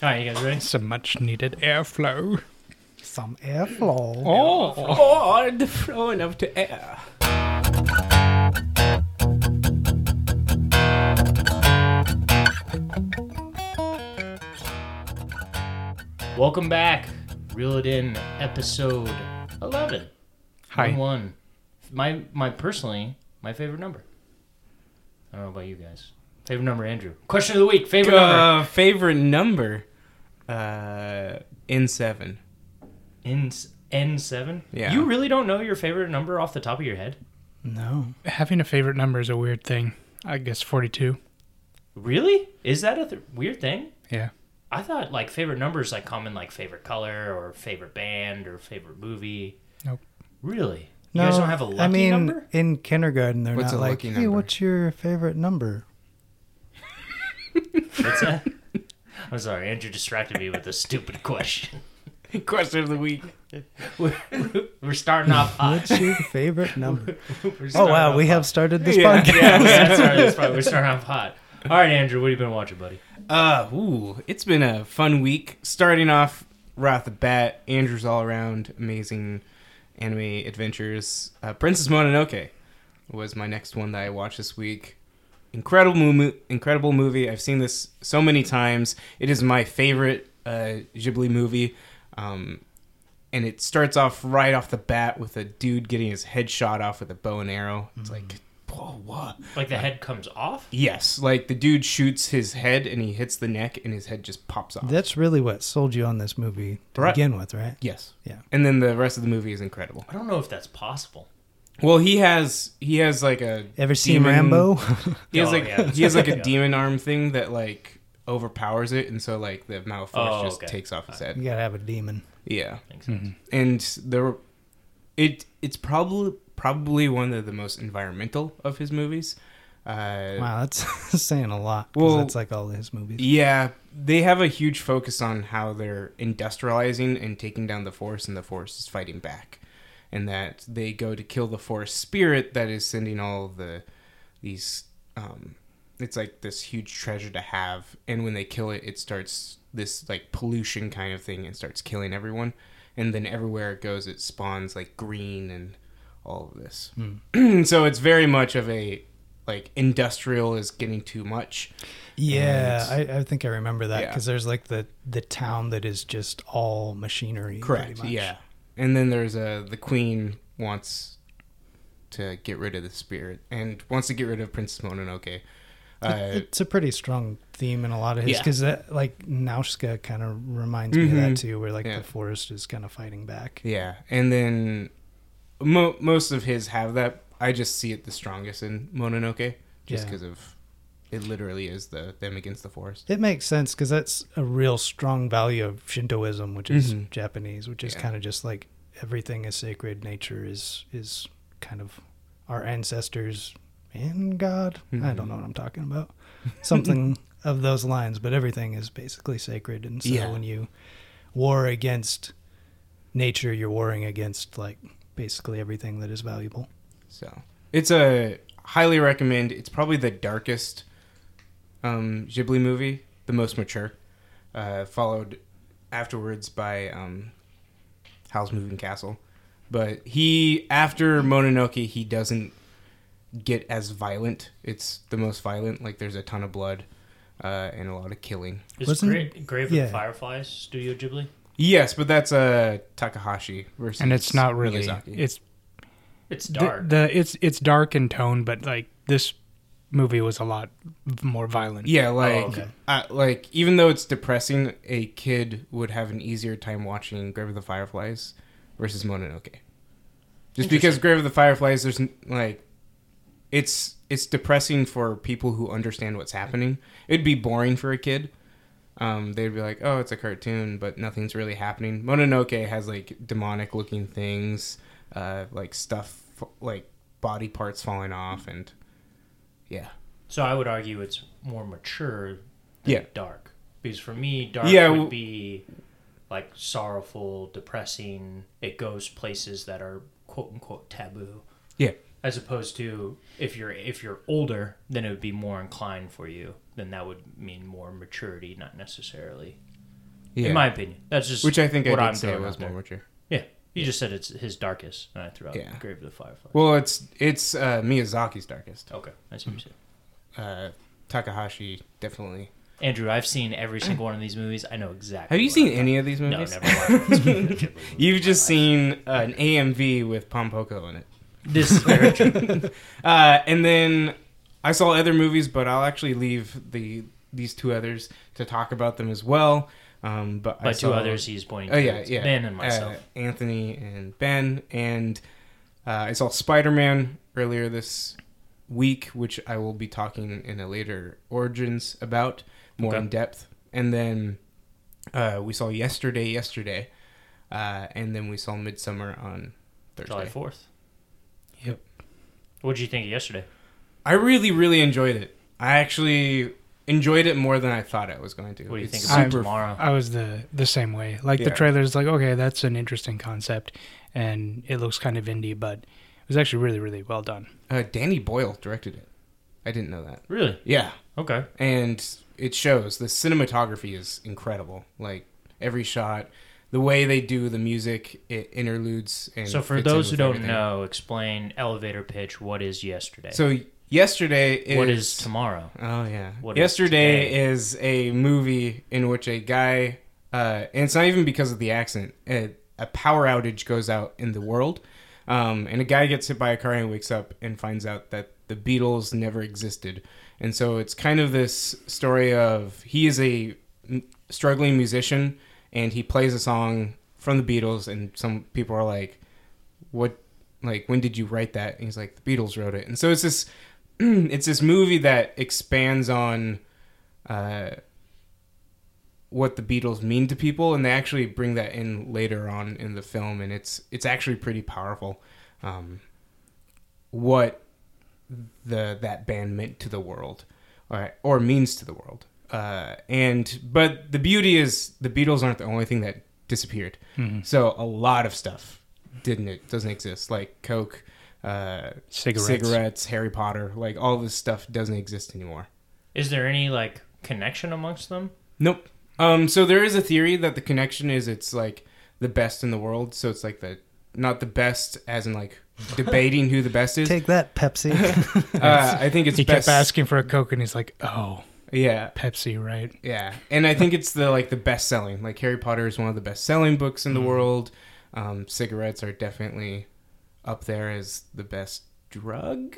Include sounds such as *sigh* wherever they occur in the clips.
All right, you guys ready? Some much needed airflow. Some airflow. Oh, Oh, the flowing of the air. Welcome back. Reel it in, episode eleven. hi. One one. My my personally my favorite number. I don't know about you guys. Favorite number, Andrew. Question of the week. Favorite number. Uh, favorite number? Uh, N7. N N seven. Yeah. You really don't know your favorite number off the top of your head? No. Having a favorite number is a weird thing. I guess 42. Really? Is that a th- weird thing? Yeah. I thought like favorite numbers like common like favorite color or favorite band or favorite movie. Nope. Really? You No, guys don't have a lucky I mean, number? in kindergarten, they're What's not a like, lucky hey, number?" what's your favorite number? What's that? *laughs* I'm sorry, Andrew distracted me with a stupid *laughs* question. Question of the week. We're, *laughs* we're starting off hot. What's your favorite number? *laughs* Oh, wow. We hot. have started this Yeah. podcast. Yeah, that's starting, that's fine. We're starting off hot. All right, Andrew, what have you been watching, buddy? Uh, ooh, it's been a fun week. Starting off right off the bat, Andrew's all around amazing anime adventures. Uh, Princess Mononoke was my next one that I watched this week. Incredible movie, incredible movie. I've seen this so many times. It is my favorite uh, Ghibli movie. Um, and it starts off right off the bat with a dude getting his head shot off with a bow and arrow. It's like, whoa, what? Like the head comes off? Yes, like the dude shoots his head and he hits the neck and his head just pops off. That's really what sold you on this movie to Right. begin with, right? yes. Yeah. And then the rest of the movie is incredible. I don't know if that's possible. Well, he has he has like a Ever seen demon- Rambo? *laughs* He has Oh, like yeah. he has like a *laughs* Yeah. demon arm thing that like overpowers it and so like the Malforce Oh, just okay. takes off his head. you head. gotta have a demon. Yeah. Makes sense. And there it it's probably probably one of the most environmental of his movies. Uh Wow, that's *laughs* saying a lot. 'cause Well, that's like all his movies. Yeah, they have a huge focus on how they're industrializing and taking down the forest, and the forest is fighting back, and that they go to kill the forest spirit that is sending all the these. Um, it's like this huge treasure to have, and when they kill it, it starts this like pollution kind of thing and starts killing everyone, and then everywhere it goes, it spawns like green and all of this. *clears throat* so it's very much of a like industrial is getting too much. Yeah, And- I, I think I remember that Yeah. because there's like the the town that is just all machinery. Correct. Yeah. And then there's a the queen wants to get rid of the spirit and wants to get rid of Princess Mononoke. Uh, it's a pretty strong theme in a lot of his Yeah. because that like Nausicaä kind of reminds me of that too, where like Yeah. the forest is kind of fighting back. yeah. And then mo- most of his have that. I just see it the strongest in Mononoke, just Yeah. because of it. Literally is the them against the forest. It makes sense because that's a real strong value of Shintoism, which is Mhm. Japanese, which is Yeah. kind of just like everything is sacred. Nature is is kind of our ancestors and God. I Mm-hmm. don't know what I'm talking about. Something *laughs* of those lines, but everything is basically sacred. And so Yeah. when you war against nature, you're warring against like basically everything that is valuable. So it's a highly recommend. It's probably the darkest um, Ghibli movie, the most mature. Uh, followed afterwards by um, Howl's Moving Castle, but he after Mononoke he doesn't get as violent. It's the most violent. Like there's a ton of blood uh, and a lot of killing. Is Wasn't- Gra- Grave yeah. of the Fireflies Studio Ghibli? Yes, but that's uh, Takahashi versus And it's not really. Miyazaki. It's It's the, dark. the it's it's dark in tone, but like this movie was a lot more violent. Yeah, like okay. uh, like even though it's depressing, a kid would have an easier time watching Grave of the Fireflies versus Mononoke. Just because Grave of the Fireflies, there's like, it's it's depressing for people who understand what's happening. It'd be boring for a kid. Um, they'd be like, "Oh, it's a cartoon, but nothing's really happening." Mononoke has like demonic looking things, uh, like stuff like body parts falling off, and yeah, So I would argue it's more mature than Yeah. dark. Because for me, dark Yeah, would be like sorrowful, depressing. It goes places that are quote unquote taboo. yeah. As opposed to if you're if you're older, then it would be more inclined for you. Then that would mean more maturity, not necessarily Yeah. in my opinion. That's just Which I think I what did I'm say was more mature. You just said it's his darkest, and I threw out Yeah. Grave of the Fireflies. Well, it's it's uh, Miyazaki's darkest. okay, I see what you said. Uh, Takahashi definitely. Andrew, I've seen every single one of these movies. I know exactly. Have you what seen I'm any of these movies? No, never watched this movie. *laughs* You've just seen uh, an AMV with Pompoko in it. This is very true. *laughs* Uh, and then I saw other movies, but I'll actually leave the these two others to talk about them as well. Um, but I But two saw- others he's pointing. Oh yeah, yeah. Ben and myself. Uh, Anthony and Ben, and uh, I saw Spider Man earlier this week, which I will be talking in a later Origins about more Okay. in depth. And then uh, we saw yesterday, yesterday, uh, and then we saw Midsummer on July Thursday. fourth. Yep. What did you think of yesterday? I really, really enjoyed it. I actually enjoyed it more than I thought I was going to. Do. What do you It's think about super- tomorrow? I was the the same way. Like the Yeah. trailer's like, okay, that's an interesting concept, and it looks kind of indie, but it was actually really, really well done. Uh, Danny Boyle directed it. I didn't know that. really? Yeah. Okay. and it shows the cinematography is incredible like every shot the way they do the music it interludes and So for those who don't everything. know, explain elevator pitch. What is yesterday? so yesterday is what is tomorrow? oh yeah What is yesterday today? is, a movie in which a guy uh and it's not even because of the accent a, a power outage goes out in the world um and a guy gets hit by a car and wakes up and finds out that the beatles never existed and so it's kind of this story of he is a m- struggling musician and he plays a song from the Beatles and some people are like what like when did you write that and he's like the Beatles wrote it and so it's this *clears throat* it's this movie that expands on uh what the Beatles mean to people and they actually bring that in later on in the film and it's it's actually pretty powerful. Um what the that band meant to the world or, or means to the world. Uh and but the beauty is the Beatles aren't the only thing that disappeared. Mhm. so a lot of stuff didn't it doesn't exist like coke uh Cigarettes. cigarettes harry potter like all this stuff doesn't exist anymore Is there any like connection amongst them? Nope. Um, so there is a theory that the connection is it's like the best in the world. So it's like the not the best as in like *laughs* debating who the best is. Take that, Pepsi. *laughs* Uh, I think it's he best. kept asking for a Coke, and he's like, "Oh, Yeah, Pepsi, right?" yeah, and I think it's the like the best selling. Like Harry Potter is one of the best selling books in the Mhm. world. Um, cigarettes are definitely up there as the best drug,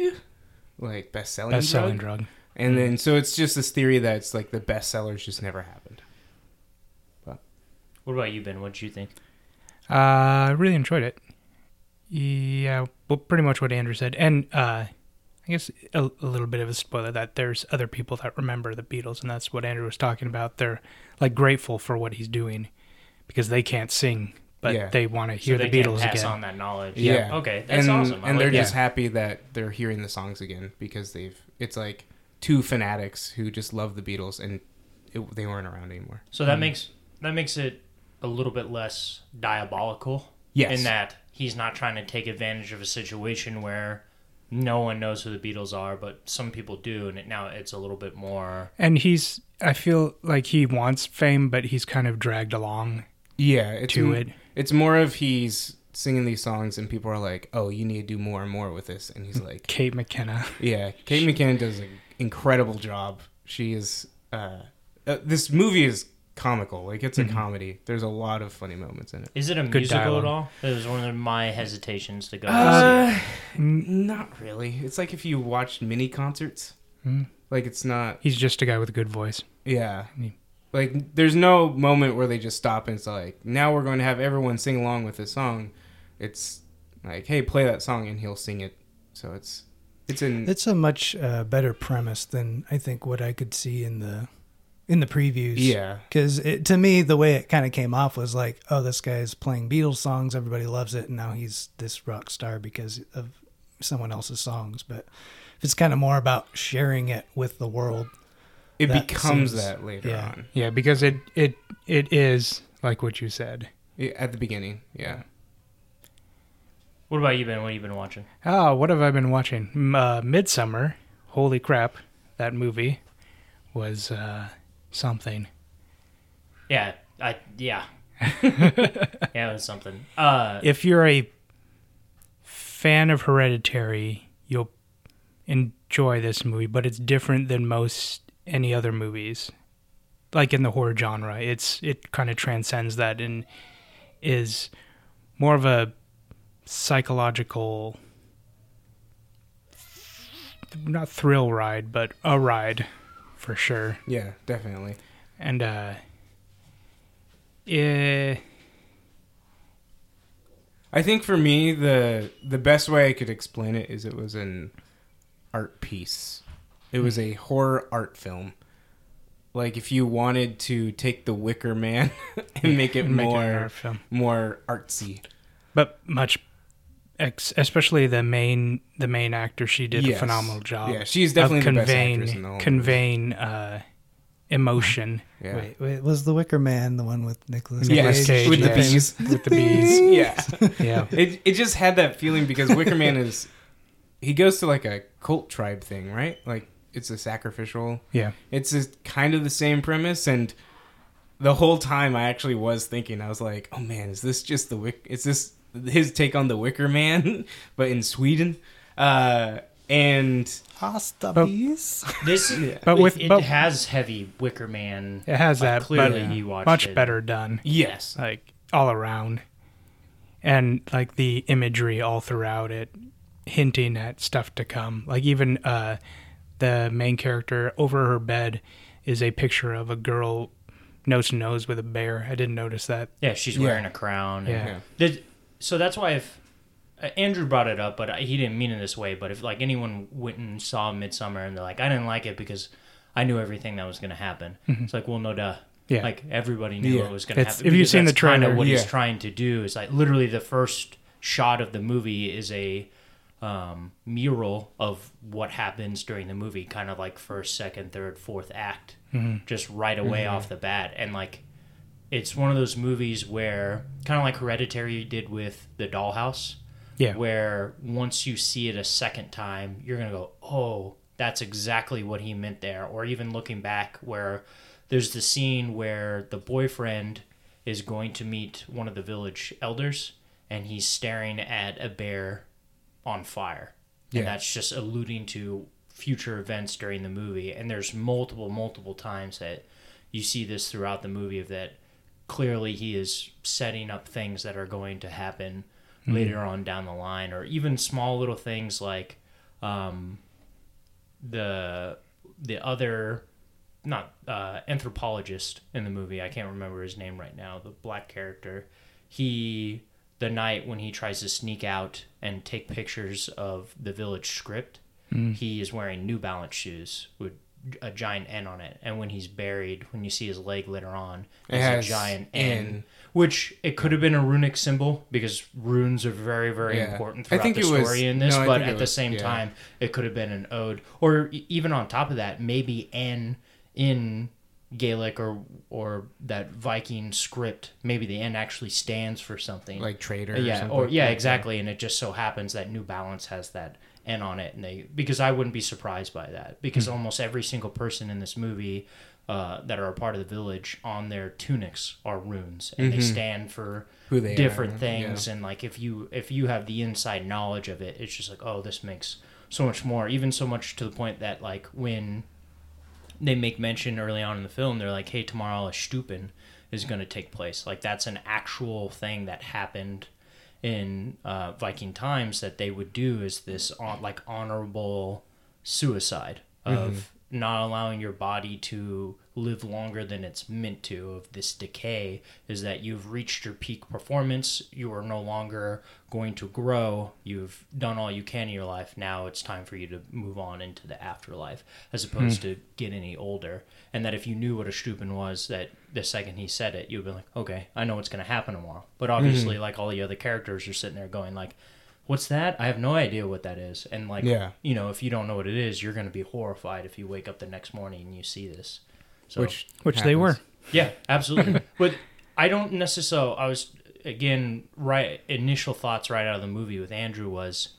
like best selling Best selling drug. drug. And then so it's just this theory that it's like the best sellers just never happened. But What about you, Ben? What did you think? Uh, I really enjoyed it. Yeah, well, pretty much what Andrew said, and uh, I guess a, a little bit of a spoiler that there's other people that remember the Beatles, and that's what Andrew was talking about. They're like grateful for what he's doing because they can't sing, but Yeah. they want to So hear they the can Beatles pass again. on that knowledge. Yeah. Okay, that's and, awesome. I And like they're that. just happy that they're hearing the songs again because they've. It's like two fanatics who just love the Beatles and it, they weren't around anymore. So that mm. makes that makes it a little bit less diabolical. Yes. In that he's not trying to take advantage of a situation where no one knows who the Beatles are, but some people do, and it, now it's a little bit more. And he's, I feel like he wants fame, but he's kind of dragged along Yeah, it's to m- it. It's more of he's singing these songs and people are like, "Oh, you need to do more and more with this," and he's like, Kate McKinnon. "Yeah." Kate McKinnon does an incredible job. She is. Uh, uh, this movie is comical. Like it's a Mhm. comedy. There's a lot of funny moments in it. Is it a Good musical dialogue. at all? It was one of my hesitations to go. Uh, see. not really. It's like if you watched mini concerts. Mm. Like it's not. He's just a guy with a good voice. Yeah. Like there's no moment where they just stop and it's like, now we're going to have everyone sing along with this song. It's like, hey, play that song and he'll sing it. So it's it's in it's a much uh, better premise than I think what I could see in the in the previews. yeah. Because to me, the way it kind of came off was like, oh, this guy's playing Beatles songs, everybody loves it, and now he's this rock star because of someone else's songs. But if it's kind of more about sharing it with the world, It That becomes seems- that later yeah. on. Yeah, because it it it is like what you said. Yeah, at the beginning. Yeah. What about you, Ben? What have you been watching? Oh, what have I been watching? Uh, Midsummer. Holy crap, that movie was uh, something. Yeah, I yeah. *laughs* yeah, it was something. Uh, If you're a fan of Hereditary, you'll enjoy this movie, but it's different than most any other movies. Like in the horror genre, it's it kind of transcends that and is more of a psychological not thrill ride, but a ride for sure. Yeah, definitely. And uh eh, I think for me the the best way I could explain it is it was an art piece. It was a horror art film. Like if you wanted to take the Wicker Man *laughs* and make it *laughs* make more an art film. more artsy. but much ex- especially the main the main actor she did Yes. a phenomenal job Yeah, she's of definitely the best conveying actress in the whole conveying uh emotion Yeah. Wait, wait, was the Wicker Man the one with Nicholas Nicolas Cage? Cage, with the yes. bees. *laughs* with the bees yeah. yeah It it just had that feeling because Wicker Man is he goes to like a cult tribe thing, right? Like it's a sacrificial. yeah It's a, kind of the same premise, and the whole time I actually was thinking, I was like, "Oh man, is this just the Wick? Is this his take on the Wicker Man, *laughs* but in Sweden?" Uh, and Hasta But- bees. this, *laughs* But with- it but- has heavy Wicker Man. it has Like, that clearly but he watched much it. better done yes, like all around and like the imagery all throughout it hinting at stuff to come like even uh the main character over her bed is a picture of a girl nose to nose with a bear i didn't notice that Yeah, she's Yeah. wearing a crown. and- Yeah. yeah, The- so that's why if uh, Andrew brought it up, but he didn't mean it this way. But if like anyone went and saw Midsummer and they're like, I didn't like it because I knew everything that was going to happen. It's like, well, no duh. Mm-hmm. Yeah. Like everybody knew Yeah. what was going to happen. if you've seen that's the trailer- what he's trying to do is like literally the first shot of the movie is a um, mural of what happens during the movie, kind of like first, second, third, fourth act, just right away off the bat, and like it's one of those movies where kind of like Hereditary did with the Dollhouse, yeah. where once you see it a second time, you're gonna go, "Oh, that's exactly what he meant there." Or even looking back, where there's the scene where the boyfriend is going to meet one of the village elders, and he's staring at a bear on fire, and Yeah. that's just alluding to future events during the movie. And there's multiple, multiple times that you see this throughout the movie of that clearly he is setting up things that are going to happen later on down the line or even small little things like um, the the other not uh, anthropologist in the movie i can't remember his name right now the black character he the night when he tries to sneak out and take pictures of the village script mm. he is wearing new balance shoes with a giant n on it and when he's buried when you see his leg later on It it's has a giant N. n which it could have been a runic symbol because runes are very very Yeah. important throughout the story was- in this no, but at the was- same yeah. time it could have been an ode or even on top of that maybe n in gaelic or or that viking script maybe the n actually stands for something like trader. yeah, something or like yeah, that. exactly. And it just so happens that New Balance has that N on it, and they because I wouldn't be surprised by that because Hmm. almost every single person in this movie uh, that are a part of the village on their tunics are runes, and they stand for Mm-hmm. Who they different are, things. And like if you if you have the inside knowledge of it, it's just like oh, this makes so much more. Even so much to the point that like when they make mention early on in the film, they're like, "Hey, tomorrow a Stupen is going to take place." Like that's an actual thing that happened in uh, Viking times that they would do is this on, like honorable suicide of not allowing your body to live longer than it's meant to of this decay is that you've reached your peak performance. You are no longer going to grow. You've done all you can in your life. Now it's time for you to move on into the afterlife as opposed hmm. to get any older. And that if you knew what a Stupen was that the second he said it you'd be like okay i know what's going to happen tomorrow. But obviously hmm. like all the other characters are sitting there going like what's that i have no idea what that is and like Yeah. you know if you don't know what it is you're going to be horrified if you wake up the next morning and you see this so Which which they were yeah, absolutely. *laughs* but I don't necessarily. I was again right. Initial thoughts right out of the movie with Andrew was,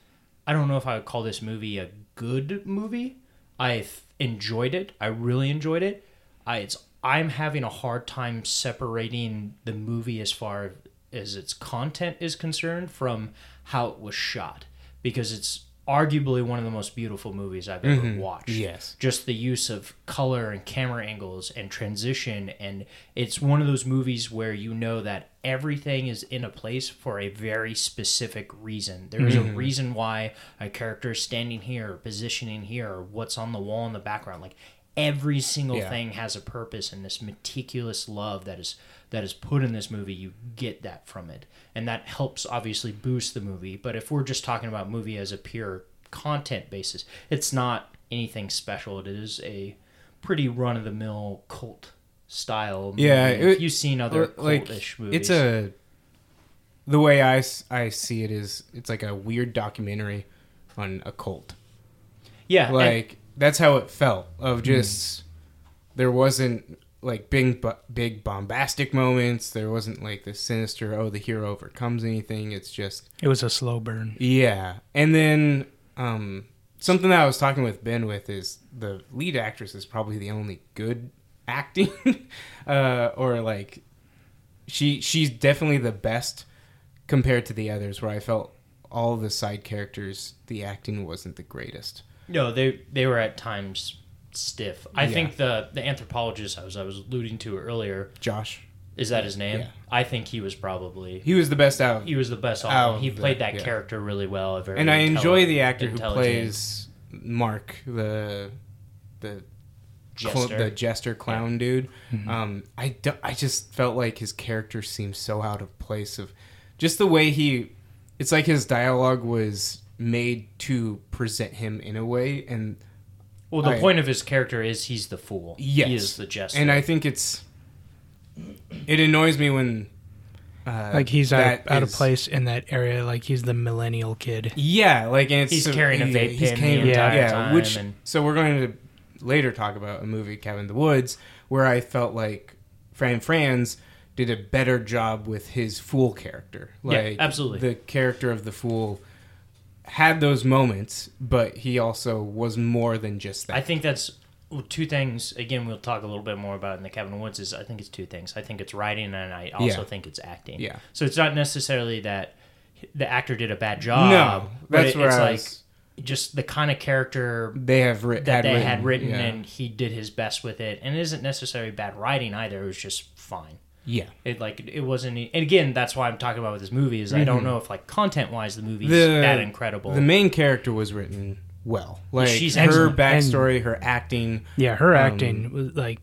I don't know if I would call this movie a good movie. I enjoyed it. I really enjoyed it. I it's I'm having a hard time separating the movie as far as its content is concerned from how it was shot because it's arguably one of the most beautiful movies I've ever mm-hmm. watched. Yes. Just the use of color and camera angles and transition and it's one of those movies where you know that everything is in a place for a very specific reason. There is a mm-hmm. reason why a character is standing here or positioning here or what's on the wall in the background. Like every single Yeah. thing has a purpose and this meticulous love that is that is put in this movie you get that from it. And that helps obviously boost the movie. But if we're just talking about movie as a pure content basis it's not anything special. It is a pretty run-of-the-mill cult style movie. Yeah, if it- you've seen other like cultish movies. it's a the way I, I see it is it's like a weird documentary on a cult. Yeah and- like that's how it felt of just there wasn't like big big bombastic moments. There wasn't like the sinister oh the hero overcomes anything. It's just It was a slow burn. yeah. And then um something that i was talking with ben with is the lead actress is probably the only good *laughs* acting uh or like she she's definitely the best compared to the others where i felt all the side characters the acting wasn't the greatest. No, they they were at times stiff. I Yeah. think the the anthropologist I was I was alluding to earlier josh is that his name. Yeah. I think he was probably He was the best out. he was the best. All Out he played the- that yeah. character really well. a Very and I enjoy the actor who intelligent plays Mark, the the cl- jester. the jester clown dude. Um, I do, I just felt like his character seemed so out of place. Of just the way he, it's like his dialogue was made to present him in a way, and well, the I- point of his character is he's the fool. yes, he is the jester. and I think it's it annoys me when uh, Like he's out, that out of place in that area. Like he's the millennial kid. Yeah, like and it's He's carrying a yeah, vape he's pen the entire yeah, time which and- so we're going to later talk about a movie Cabin in the Woods where I felt like Fran Kranz did a better job with his fool character. Yeah, Like absolutely. the character of the fool had those moments, but he also was more than just that. I think that's two things. Again, we'll talk a little bit more about in the Cabin Woods. Is I think it's two things. I think it's writing, and I also Yeah. think it's acting. Yeah. So it's not necessarily that the actor did a bad job. no, but that's it- where it's I like was, just the kind of character they have that had they written, had written, yeah. and he did his best with it. And it isn't necessarily bad writing either. It was just fine. Yeah. It like it wasn't. And again, that's why I'm talking about with this movie is I don't know if like content wise the movie's Mm-hmm. The- that incredible. The main character was written well. Like She's her excellent. backstory, her acting. Yeah, her Um, acting was like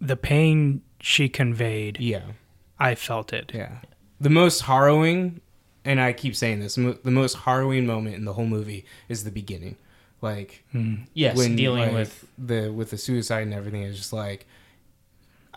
the pain she conveyed. Yeah. I felt it. Yeah. The most harrowing, and I keep saying this, mo- the most harrowing moment in the whole movie is the beginning. Like yes, when dealing like, with the with the suicide and everything is just like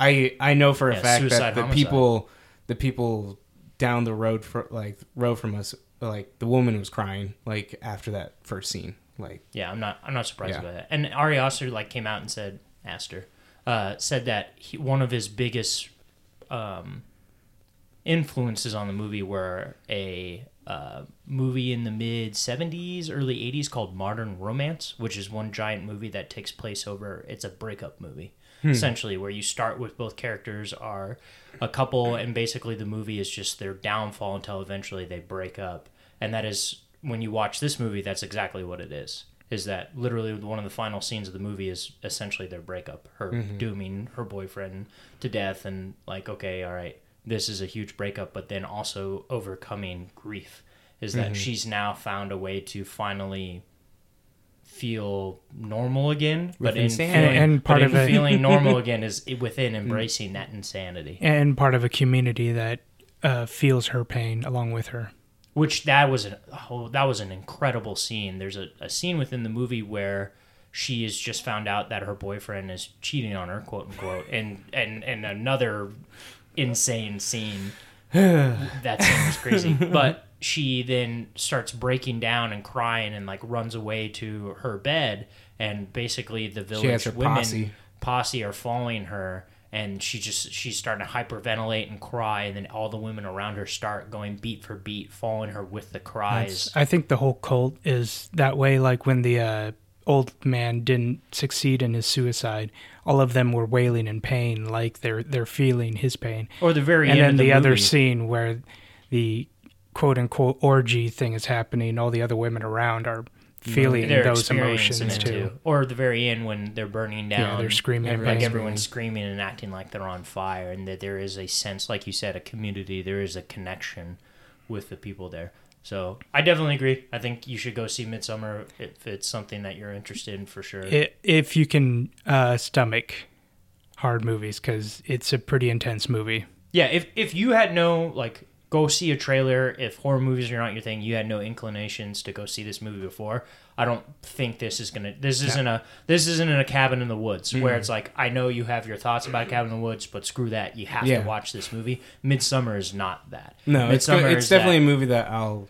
I I know for a Yeah, fact that the homicide. people the people down the road for like road from us like the woman was crying like after that first scene. Like Yeah, I'm not. I'm not surprised Yeah. by that. And Ari Aster like came out and said, Aster, uh, said that he, one of his biggest um, influences on the movie were a uh, movie in the mid '70s, early '80s called Modern Romance, which is one giant movie that takes place over. It's a breakup movie. Hmm. Essentially, where you start with both characters are a couple, and basically the movie is just their downfall until eventually they break up. And that is when you watch this movie, that's exactly what it is. Is that literally one of the final scenes of the movie is essentially their breakup, her hmm. dooming her boyfriend to death, and like, okay, all right, this is a huge breakup, but then also overcoming grief. Is that hmm. she's now found a way to finally feel normal again, but With in feeling, And- and part but of in it- feeling normal *laughs* again is within embracing that insanity. And part of a community that uh, feels her pain along with her. which that was an oh, that was an incredible scene. There's a, a scene within the movie where she has just found out that her boyfriend is cheating on her, quote unquote, and and and another insane scene. *sighs* that scene was crazy, but she then starts breaking down and crying and like runs away to her bed, and basically the village women posse. posse are following her and she just she's starting to hyperventilate and cry and then all the women around her start going beat for beat following her with the cries That's- I think the whole cult is that way. Like when the uh, old man didn't succeed in his suicide, all of them were wailing in pain, like they're they're feeling his pain. Or the very and end then of the, the, other scene where the quote unquote orgy thing is happening, all the other women around are feeling they're those emotions it too. Or at the very end when they're burning down. Yeah, they're screaming. in everyone's like everyone's screaming and acting like they're on fire, and that there is a sense, like you said, a community. There is a connection with the people there. So I definitely agree. I think you should go see Midsummer if it's something that you're interested in for sure. I- if you can uh, stomach hard movies, because it's a pretty intense movie. yeah, if if you had no like go see a trailer, if horror movies are not your thing, you had no inclinations to go see this movie before. I don't think this is gonna. This isn't a. This isn't in a cabin in the woods where it's like I know you have your thoughts about cabin in the woods, but screw that. You have Yeah. to watch this movie. Midsummer is not that. No, it's, Midsummer it's is definitely that. a movie that I'll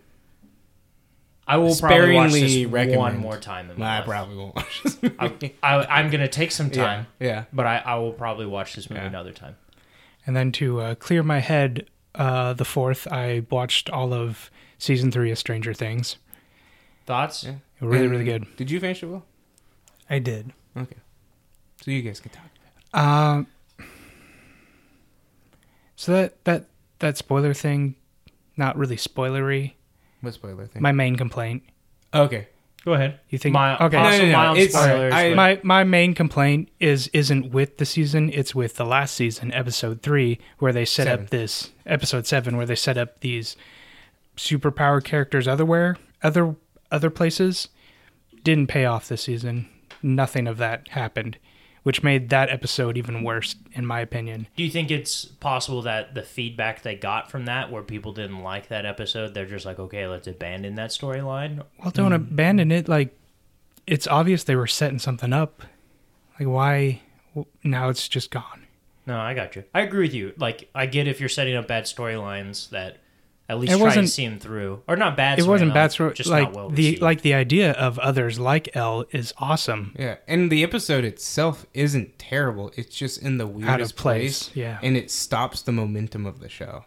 I will probably watch this recommend. one more time in Nah, my I probably won't watch this *laughs* movie. I, I'm gonna take some time, Yeah, yeah. but I, I will probably watch this movie Yeah. another time. And then to uh, clear my head, uh, the fourth, I watched all of season three of Stranger Things. Thoughts? Yeah. Really, And really good. Did you finish it, Will? I did. Okay. So you guys can talk. Um, so that that that spoiler thing, not really spoilery. What spoiler thing? My main complaint. Okay. Go ahead. You think? Mild, okay. also No, no, no, mild it's- spoilers. I- but- my my main complaint is isn't with the season it's with the last season episode 3 where they set Seven. up this episode 7 where they set up these superpower characters otherwhere other other places didn't pay off this season nothing of that happened which made that episode even worse in my opinion Do you think it's possible that the feedback they got from that, where people didn't like that episode, they're just like, okay, let's abandon that storyline? well don't hmm. abandon it like it's obvious they were setting something up like why now it's just gone No, I got you. I agree with you. Like, I get if you're setting up bad storylines that at least It try to wasn't- see them through, or not bad. it wasn't storylines, bad story just like not well the received. like the idea of others like l is awesome Yeah, and the episode itself isn't terrible. It's just in the weirdest out of place, place, yeah and it stops the momentum of the show.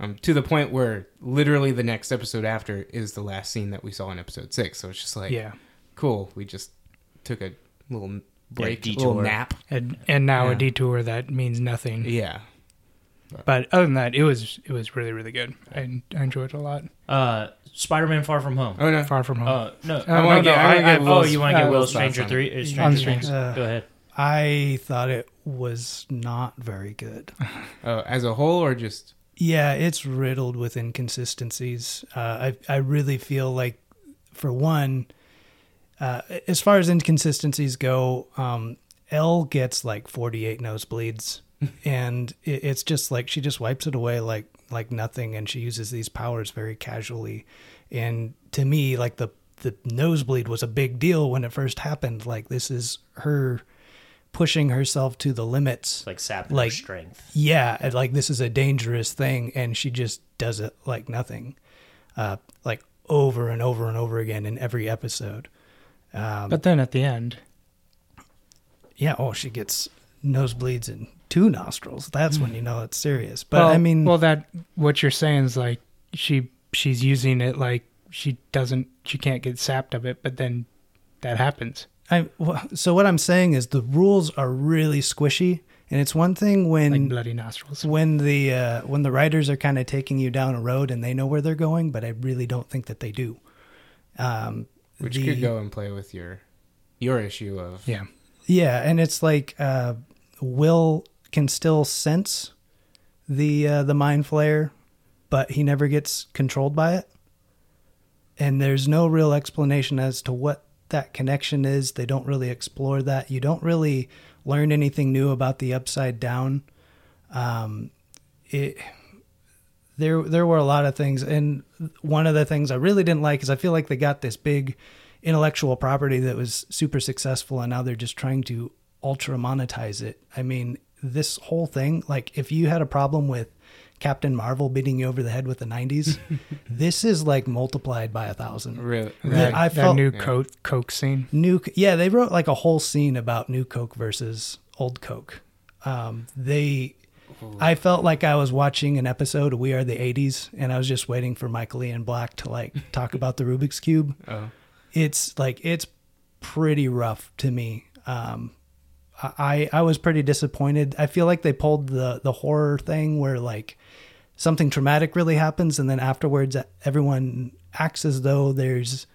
Um, to the point where literally the next episode after is the last scene that we saw in episode six. So it's just like, yeah cool. We just took a little break, a detour. little nap. and and now Yeah. a detour that means nothing Yeah, but other than that it was it was really really good i, I enjoyed it a lot uh, Spider-Man: Far From Home. Oh no, far from home Uh, no, I no, wanna no, get- I I, wanna I, get oh, Will's- you want to get uh, Will Will's Stranger thoughts Three? it. uh, Stranger Stranger Things. Things. Go ahead. I thought it was not very good. *laughs* oh, as a whole or just Yeah, it's riddled with inconsistencies. Uh, I I really feel like, for one, uh, as far as inconsistencies go, um, El gets like forty eight nosebleeds, and it, it's just like she just wipes it away like like nothing, and she uses these powers very casually. And to me, like the the nosebleed was a big deal when it first happened. Like this is her pushing herself to the limits like sapping Like- her strength. yeah like this is a dangerous thing and she just does it like nothing uh like over and over and over again in every episode um but then at the end yeah oh she gets nosebleeds in two nostrils. That's when you know it's serious. But well, i mean well that what you're saying is like she she's using it like she doesn't she can't get sapped of it but then that happens. I, so what i'm saying is the rules are really squishy and it's one thing when like bloody nostrils. when the uh, when the writers are kind of taking you down a road and they know where they're going, but I really don't think that they do. Um, which the- could go and play with your your issue of yeah. Yeah, and it's like uh, Will can still sense the uh, the mind flayer, but he never gets controlled by it. And there's no real explanation as to what that connection is. They don't really explore that. You don't really learn anything new about the upside down. Um, it there there were a lot of things, and one of the things I really didn't like is I feel like they got this big intellectual property that was super successful, and now they're just trying to ultra monetize it. I mean, this whole thing, like if you had a problem with Captain Marvel beating you over the head with the 90s, *laughs* this is like multiplied by a thousand. really. that, I that felt- new Yeah. coke coke scene New, yeah, they wrote like a whole scene about new Coke versus old Coke. Um, they, I felt like I was watching an episode of We Are the '80s, and I was just waiting for Michael Ian Black to like *laughs* talk about the Rubik's cube. Oh. It's like it's pretty rough to me. Um, I I was pretty disappointed. I feel like they pulled the the horror thing where like something traumatic really happens and then afterwards everyone acts as though there's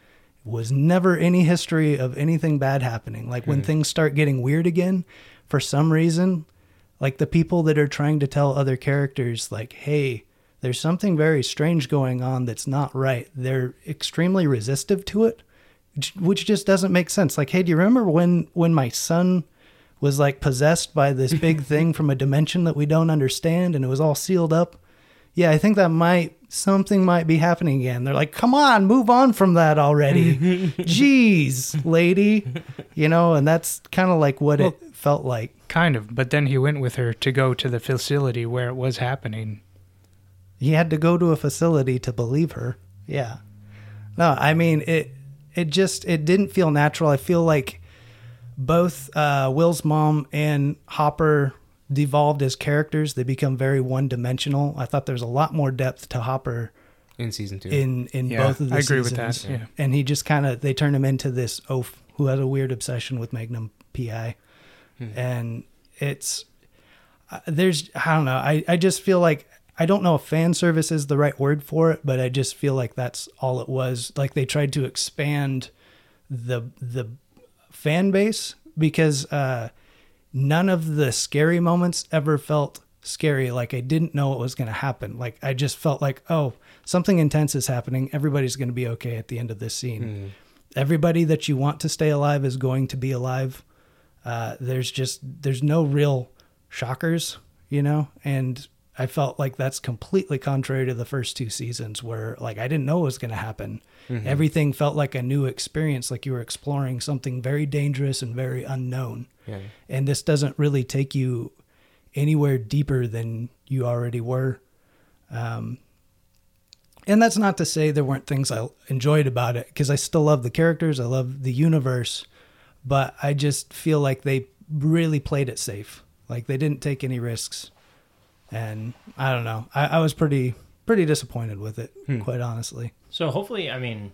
was never any history of anything bad happening. Like when hmm. things start getting weird again, for some reason, like the people that are trying to tell other characters like, "Hey, there's something very strange going on that's not right." They're extremely resistive to it, which- which just doesn't make sense. Like, "Hey, do you remember when when my son was like possessed by this *laughs* big thing from a dimension that we don't understand and it was all sealed up?" Yeah, I think that might something might be happening again. They're like, "Come on, move on from that already." *laughs* Jeez, lady. You know, and that's kind of like what it felt like. Kind of, but then he went with her to go to the facility where it was happening. He had to go to a facility to believe her. Yeah. No, I mean it. It just it didn't feel natural. I feel like both uh, Will's mom and Hopper devolved as characters. They become very one dimensional. I thought there was a lot more depth to Hopper in season two. in in Yeah, both of the I agree with seasons. that. Yeah. and he just kind of they turn him into this oaf who has a weird obsession with Magnum PI, and it's uh, there's I don't know I I just feel like I don't know if fan service is the right word for it, but I just feel like that's all it was. Like they tried to expand the the fan base because uh, none of the scary moments ever felt scary. Like I didn't know what was going to happen. Like I just felt like, oh, something intense is happening. Everybody's going to be okay at the end of this scene. Everybody that you want to stay alive is going to be alive. Uh, there's just there's no real shockers, you know, and I felt like that's completely contrary to the first two seasons where like I didn't know what was going to happen. Everything felt like a new experience, like you were exploring something very dangerous and very unknown. yeah. And this doesn't really take you anywhere deeper than you already were. Um, and that's not to say there weren't things I enjoyed about it because I still love the characters, I love the universe, but I just feel like they really played it safe. Like they didn't take any risks, and I don't know. I, I was pretty pretty disappointed with it, quite honestly. So hopefully, I mean,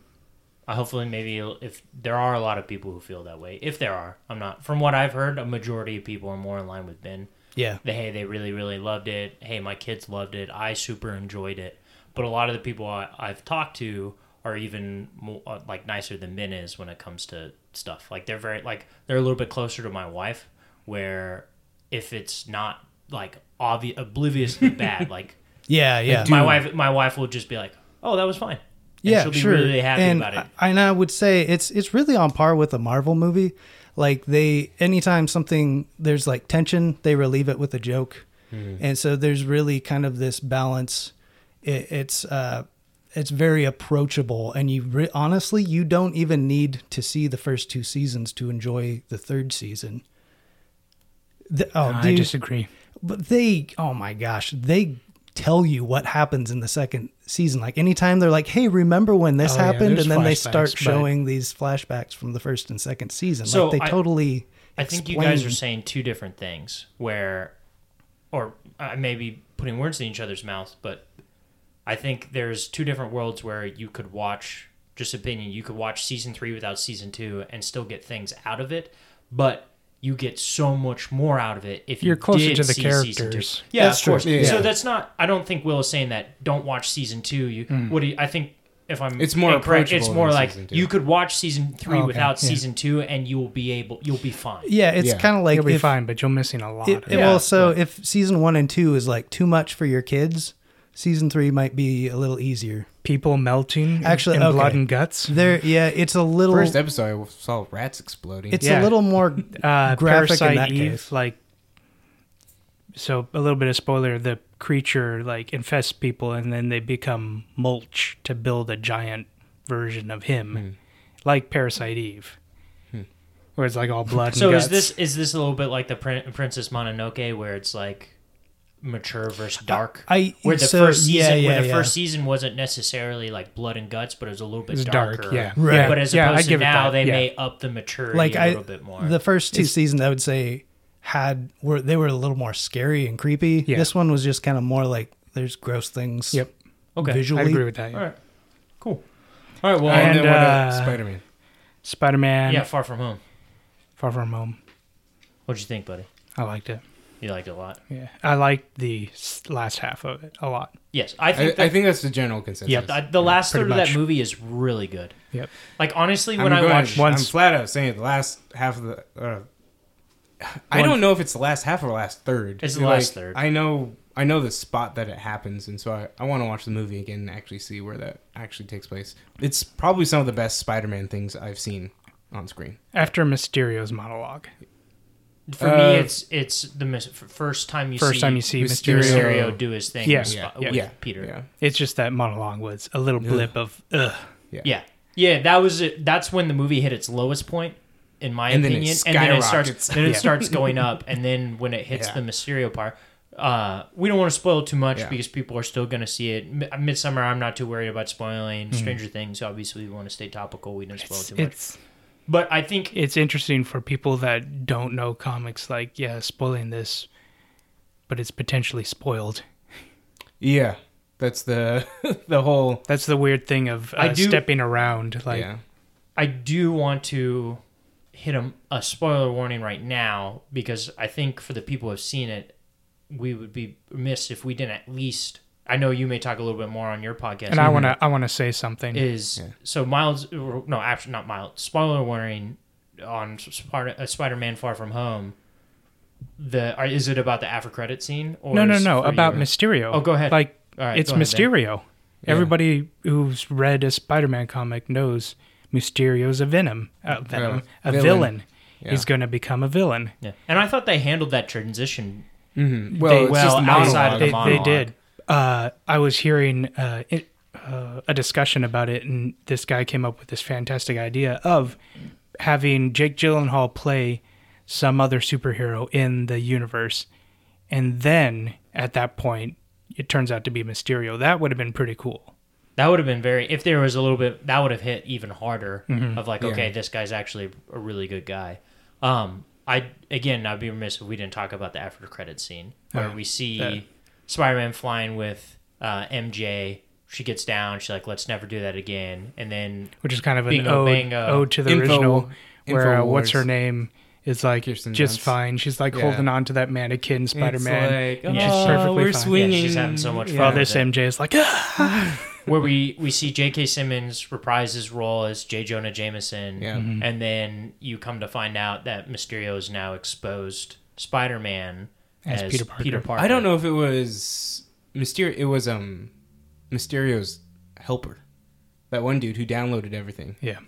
hopefully maybe if there are a lot of people who feel that way, if there are, I'm not. From what I've heard, a majority of people are more in line with Ben. Yeah, They, hey, they really, really loved it. Hey, my kids loved it. I super enjoyed it. But a lot of the people I, I've talked to are even more, uh, like nicer than Ben is when it comes to stuff. Like they're very like they're a little bit closer to my wife. Where if it's not like obvious, obliviously bad, *laughs* like yeah, yeah. my wife, my wife will just be like, "Oh, that was fine." And yeah, she'll be sure. really happy and about it. I, and I would say it's it's really on par with a Marvel movie. Like they, anytime something there's like tension, they relieve it with a joke, and so there's really kind of this balance. It, it's uh, it's very approachable, and you re- honestly you don't even need to see the first two seasons to enjoy the third season. The, oh, I dude, disagree. But they oh my gosh they tell you what happens in the second season like anytime they're like hey remember when this Oh, happened there's and then they flashbacks, start but- showing these flashbacks from the first and second season So like they I- totally I think you guys are saying two different things. Where, or I may be putting words in each other's mouth, but I think there's two different worlds where you could watch. Just opinion, you could watch season three without season two and still get things out of it, but you get so much more out of it if you You're closer did to the see season two. characters. Yeah, That's of course. Yeah. So that's not. I don't think Will is saying that. Don't watch season two. You. Hmm. What do you? I think if I'm. It's more incorrect, It's more like you could watch season three Okay, without yeah. season two, and you will be able. You'll be fine. yeah it's Yeah. kind of like You'll be if, fine, but you're missing a lot. it, of it- it. Yeah, well so but- if season one and two is like too much for your kids season three might be a little easier People melting, Actually, in okay. blood and guts. there yeah it's a little First episode, I saw rats exploding. it's Yeah. a little more *laughs* uh, graphic in Parasite that Eve, case. like so a little bit of spoiler the creature like infests people and then they become mulch to build a giant version of him like Parasite Eve where it's like all blood So and is guts. this is this a little bit like the Prin- Princess Mononoke, where it's like mature versus dark? I where the so, first season, yeah, yeah, where the yeah. first season wasn't necessarily like blood and guts, but it was a little bit It darker. dark, yeah. Right. Yeah, But as yeah, I opposed to give it now, they yeah. may up the maturity like a I, little bit more. the first two It's- seasons, I would say, had were they were a little more scary and creepy. Yeah. This one was just kind of more like there's gross things. Yep. okay, visually. I agree with that. yeah. all right, cool. All right, well, and And, uh, Spider Man? Spider Man, yeah, Far From Home. Far From Home. What'd you think, buddy? I liked it. You liked it a lot. Yeah, I liked the s- last half of it a lot. Yes, I I, think. I that, think that's the general consensus. yeah, the, the last pretty third of much. that movie is really good. Yep. Like honestly, I'm when I going- watched, Once- I'm flat out saying it, the last half of the. Uh, I Once- don't know if it's the last half or the last third. It's the last third. I know. I know the spot that it happens, and so I, I want to watch the movie again and actually see where that actually takes place. It's probably some of the best Spider-Man things I've seen on screen. After Mysterio's monologue, for Uh, me, it's it's the mis- first time you first see time you see Mysterio- Mysterio, Mysterio do his thing. Yeah, with, yeah, yeah. with Yeah. Peter. Yeah, it's just that monologue was a little blip of ugh. Yeah, yeah, that was it. That's when the movie hit its lowest point, in my And then opinion. and then it starts, then it *laughs* starts going up, and then when it hits Yeah. the Mysterio part, uh, we don't want to spoil too much Yeah. because people are still going to see it. Mi- Midsommar, I'm not too worried about spoiling. Mm-hmm. Stranger Things, obviously, we want to stay topical. We didn't spoil It's, too much, it's but I think it's interesting for people that don't know comics. Like, yeah, spoiling this, but it's potentially spoiled. yeah. That's the *laughs* the whole. That's the weird thing of uh, I do- stepping around. Like, yeah, I do want to hit a, a spoiler warning right now because I think for the people who have seen it, we would be remiss if we didn't at least. I know you may talk a little bit more on your podcast. and I want to I want to say something. is Yeah. so Miles. No, actually not Miles. Spoiler warning on Spider uh, Spider-Man: Far From Home. The are, is it about the after credit scene? Or no, no, no. About you? Mysterio. Oh, go ahead. Like, All right, it's go ahead, Ben. Mysterio. Everybody who's read a Spider-Man comic knows Mysterio's a Venom, uh, Venom, a villain. villain. Yeah. He's going to become a villain. Yeah, and I thought they handled that transition. Mhm. Well, They- well, outside of the they, monologue. they did. Uh, I was hearing uh, it, uh, a discussion about it, and this guy came up with this fantastic idea of having Jake Gyllenhaal play some other superhero in the universe, and then at that point, it turns out to be Mysterio. That would have been pretty cool. That would have been very. If there was a little bit, that would have hit even harder. Mm-hmm. Of like, Yeah. okay, this guy's actually a really good guy. Um, I again, I'd be remiss if we didn't talk about the after credit scene where we see that- Spider-Man flying with uh, MJ. She gets down. She's like, "Let's never do that again." And then Which is kind of an ode, bango. ode to the Info- original, where uh, what's her name is like Kirsten just Dunst. fine. She's like Yeah. holding on to that mannequin Spider-Man. It's like, Yeah, she's oh, perfectly we're fine. swinging. Yeah, she's having so much fun. While this it. MJ is like, ah! *laughs* where we we see J.K. Simmons reprise his role as J. Jonah Jameson. Yeah. Mm-hmm. and then you come to find out that Mysterio is now exposed Spider-Man As as, Peter Parker. Peter Parker. I don't know if it was Mysterio. It was um Mysterio's helper, that one dude who downloaded everything. yeah.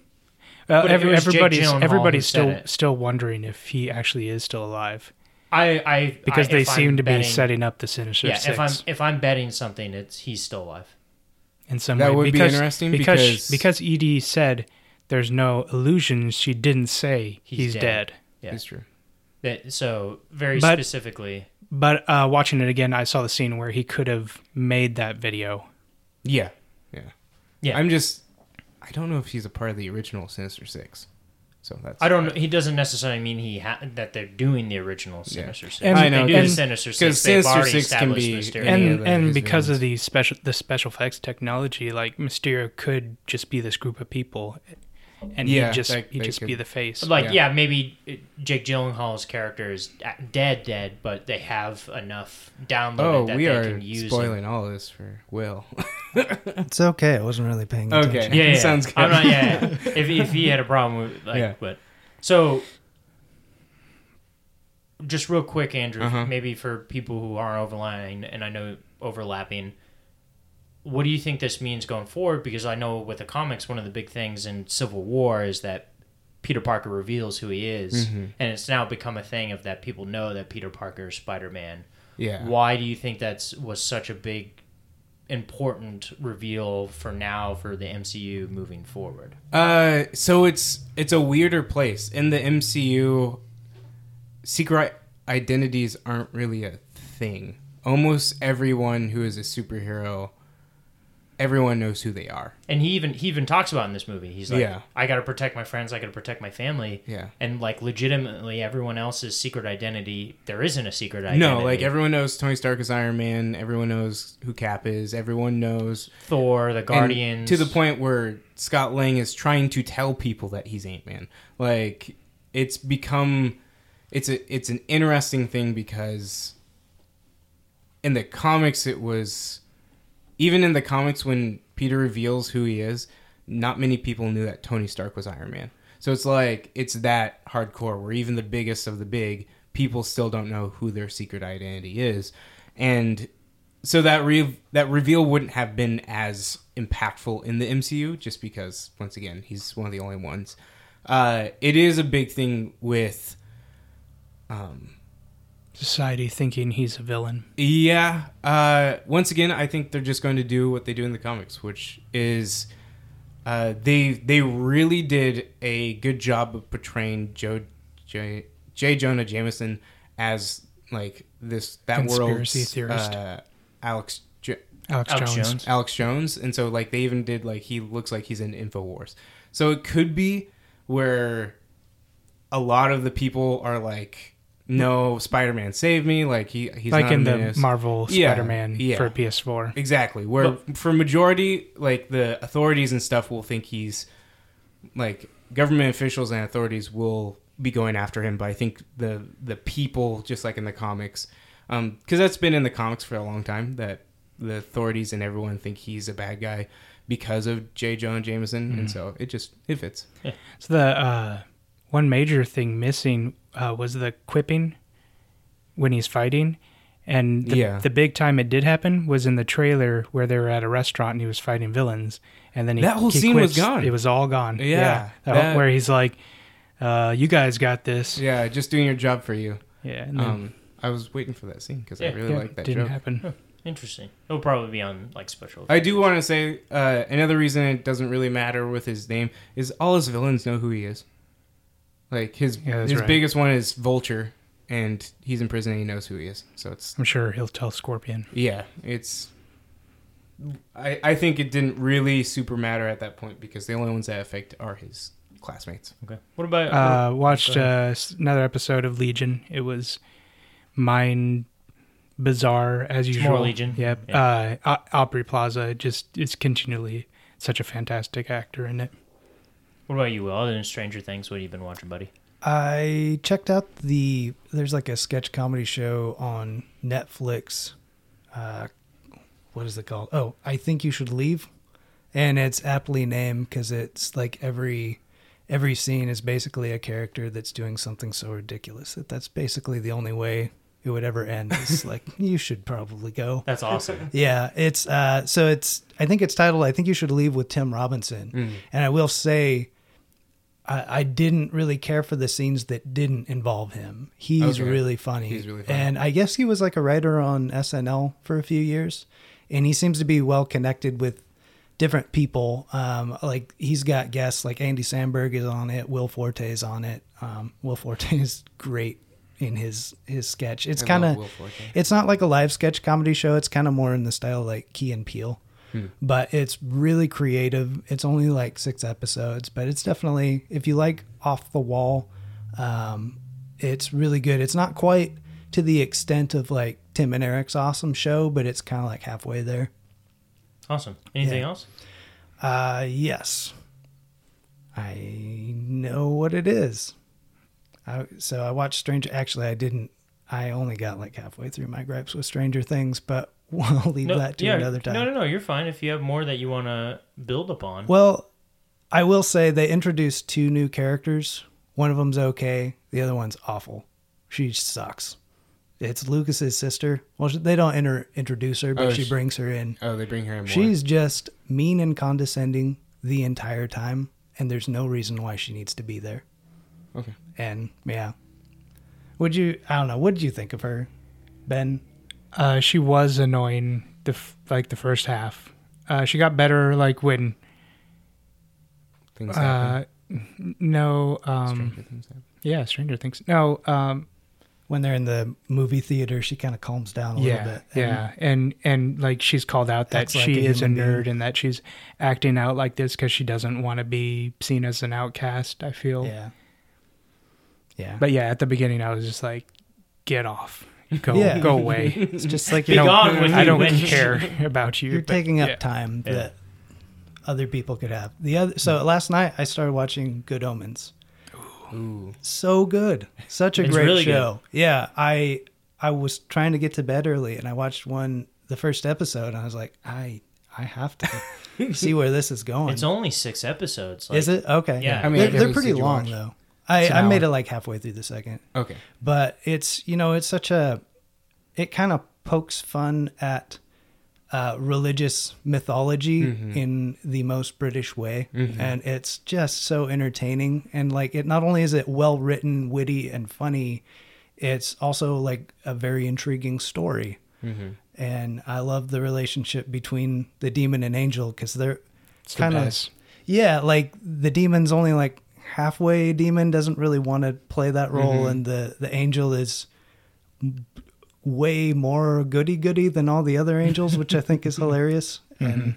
Well, But every, it was Jake everybody's everybody's still still wondering if he actually is still alive I, I because I- they if I'm seem to be setting up the Sinister Yeah, Six if I'm if I'm betting something, it's he's still alive. in some That way. would be because, interesting because because- because Edie said there's no illusions. She didn't say he's, He's dead. dead. Yeah. that's true. That so very But- specifically. But uh, watching it again, I saw the scene where he could have made that video. Yeah, yeah, Yeah. I'm just. I don't know if he's a part of the original Sinister Six, so that's. I don't know. He doesn't necessarily mean he ha- that they're doing the original Sinister Six. And- I know, they do the and- Sinister Six. because they've Sinister Six can be Mysterio. and of and his because of the special the special effects technology, like Mysterio could just be this group of people, and Yeah, he'd just that- he'd they just could- be the face. like Yeah. yeah. maybe uh, Jake Gyllenhaal's character is dead, dead, but they have enough downloaded Oh, that we they are can use. spoiling all this for Will. *laughs* It's okay. I wasn't really paying Okay. attention. Yeah, yeah. Sounds good. I'm not. Yeah, yeah. *laughs* if if he had a problem with like, Yeah. but so just real quick, Andrew, Uh-huh. maybe for people who aren't overlying, and I know overlapping. What do you think this means going forward? Because I know with the comics, one of the big things in Civil War is that Peter Parker reveals who he is, Mm-hmm. and it's now become a thing of that people know that Peter Parker is Spider Man. Yeah. Why do you think that's was such a big, important reveal for now for the MCU moving forward? Uh, so it's it's a weirder place in the MCU. Secret identities aren't really a thing. Almost everyone who is a superhero everyone knows who they are. And he even he even talks about in this movie. He's like, Yeah. I got to protect my friends. I got to protect my family. Yeah. And like legitimately, everyone else's secret identity. There isn't a secret identity. No, like everyone knows Tony Stark is Iron Man. Everyone knows who Cap is. Everyone knows Thor, the and to the point where Scott Lang is trying to tell people that he's Ant Man. Like it's become, it's a it's an interesting thing because in the comics it was, even in the comics when Peter reveals who he is, not many people knew that Tony Stark was Iron Man. So it's like it's that hardcore where even the biggest of the big people still don't know who their secret identity is, and so that re- that reveal wouldn't have been as impactful in the MCU just because once again he's one of the only ones. Uh, it is a big thing with, um, Society thinking he's a villain. yeah. Uh, once again, I think they're just going to do what they do in the comics, which is uh, they they really did a good job of portraying Joe J. J. Jonah Jameson as like this that Conspiracy world's theorist. uh, Alex J- Alex, Alex Jones. Jones. Alex Jones, and so like they even did like he looks like he's in Infowars. So it could be where a lot of the people are like, "No, Spider-Man saved me." Like he he's like not in the this. Marvel Yeah, Spider-Man yeah. for PS4. Exactly. Where for majority, like the authorities and stuff will think he's like government officials and authorities will be going after him, but I think the the people, just like in the comics, because that's been in the comics for a long time, that the authorities and everyone think he's a bad guy because of J. Jonah Jameson, and so it just it fits. So the uh, one major thing missing uh, was the quipping when he's fighting, and the, Yeah. the big time it did happen was in the trailer where they were at a restaurant and he was fighting villains, and then he, That whole he scene was gone. It was all gone. Yeah, That- that- where he's like, uh, "You guys got this." Yeah, just doing your job for you. Yeah, and then Um, I was waiting for that scene because I really yeah, like that didn't joke. happen. Interesting. It'll probably be on like special. I do want to say uh, another reason it doesn't really matter with his name is all his villains know who he is. Like his Yeah, his right. biggest one is Vulture, and he's in prison and he knows who he is. So it's I'm sure he'll tell Scorpion. yeah, it's. I I think it didn't really super matter at that point because the only ones that affect are his classmates. Okay. What about? Uh, watched uh, another episode of Legion. It was mind bizarre as usual. more Legion? Yep. Uh, O- Aubrey Plaza just is continually such a fantastic actor in it. What about you, Will? Other than Stranger Things, what have you been watching, buddy? I checked out the there's like a sketch comedy show on Netflix. Uh, what is it called? Oh, I think you should leave, and it's aptly named because it's like every every scene is basically a character that's doing something so ridiculous that that's basically the only way it would ever end. It's *laughs* like you should probably go. That's awesome. Yeah, it's uh so it's I think it's titled I think you should leave with Tim Robinson. Mm. And I will say I, I didn't really care for the scenes that didn't involve him. He's Okay. really funny. He's really funny. And I guess he was like a writer on SNL for a few years. And he seems to be well connected with different people. Um, like he's got guests like Andy Samberg is on it, Will Forte is on it. Um, Will Forte *laughs* is great in his his sketch. It's kind of it's not like a live sketch comedy show. It's kind of more in the style like Key and Peele. Hmm. But it's really creative. It's only like six episodes, but it's definitely if you like off the wall, um, it's really good. It's not quite to the extent of like Tim and Eric's awesome show, but it's kind of like halfway there. Awesome. Anything Yeah. else? Uh, yes, I know what it is. I, so I watched Stranger. Actually, I didn't. I only got like halfway through my gripes with Stranger Things, but *laughs* we'll leave that to yeah, another time. No, no, no. You're fine if you have more that you want to build upon. Well, I will say they introduced two new characters. One of them's okay. The other one's awful. She sucks. It's Lucas's sister. Well, she- they don't inter- introduce her, but Oh, she sh- brings her in. Oh, they bring her in more. She's just mean and condescending the entire time, and there's no reason why she needs to be there. okay. And yeah, would you? I don't know. What did you think of her, Ben? Uh, she was annoying the f- like the first half. Uh, she got better like when Things happen. uh, n- no um Stranger things happen. yeah Stranger Things no um when they're in the movie theater, she kind of calms down a little bit. And yeah, and and like she's called out that Acts like she a is a human nerd being. and that she's acting out like this because she doesn't want to be seen as an outcast. I feel, Yeah. Yeah. but yeah, at the beginning I was just like, get off, go Yeah. go away. *laughs* it's just like Be you know, gone with I you, don't bitch. care about you. you're but taking up yeah. time Yeah. that other people could have. The other so last night I started watching Good Omens. Ooh. So good. Such a It's great really good. show. Yeah, I I was trying to get to bed early and I watched one the first episode and I was like, I I have to *laughs* see where this is going. It's only six episodes. Like, is it? Okay. Yeah. I mean, they're, they're what pretty did you long watch? though. I, I made it like halfway through the second. Okay. but it's you know it's such a it kind of pokes fun at uh, religious mythology Mhm. in the most British way, Mhm. and it's just so entertaining. And like, it not only is it well written, witty, and funny, it's also like a very intriguing story. Mm-hmm. And I love the relationship between the demon and angel because they're It's kind of yeah, like the demon's only like halfway demon, doesn't really want to play that role, Mhm. and the the angel is way more goody goody than all the other angels, which I think is *laughs* hilarious. And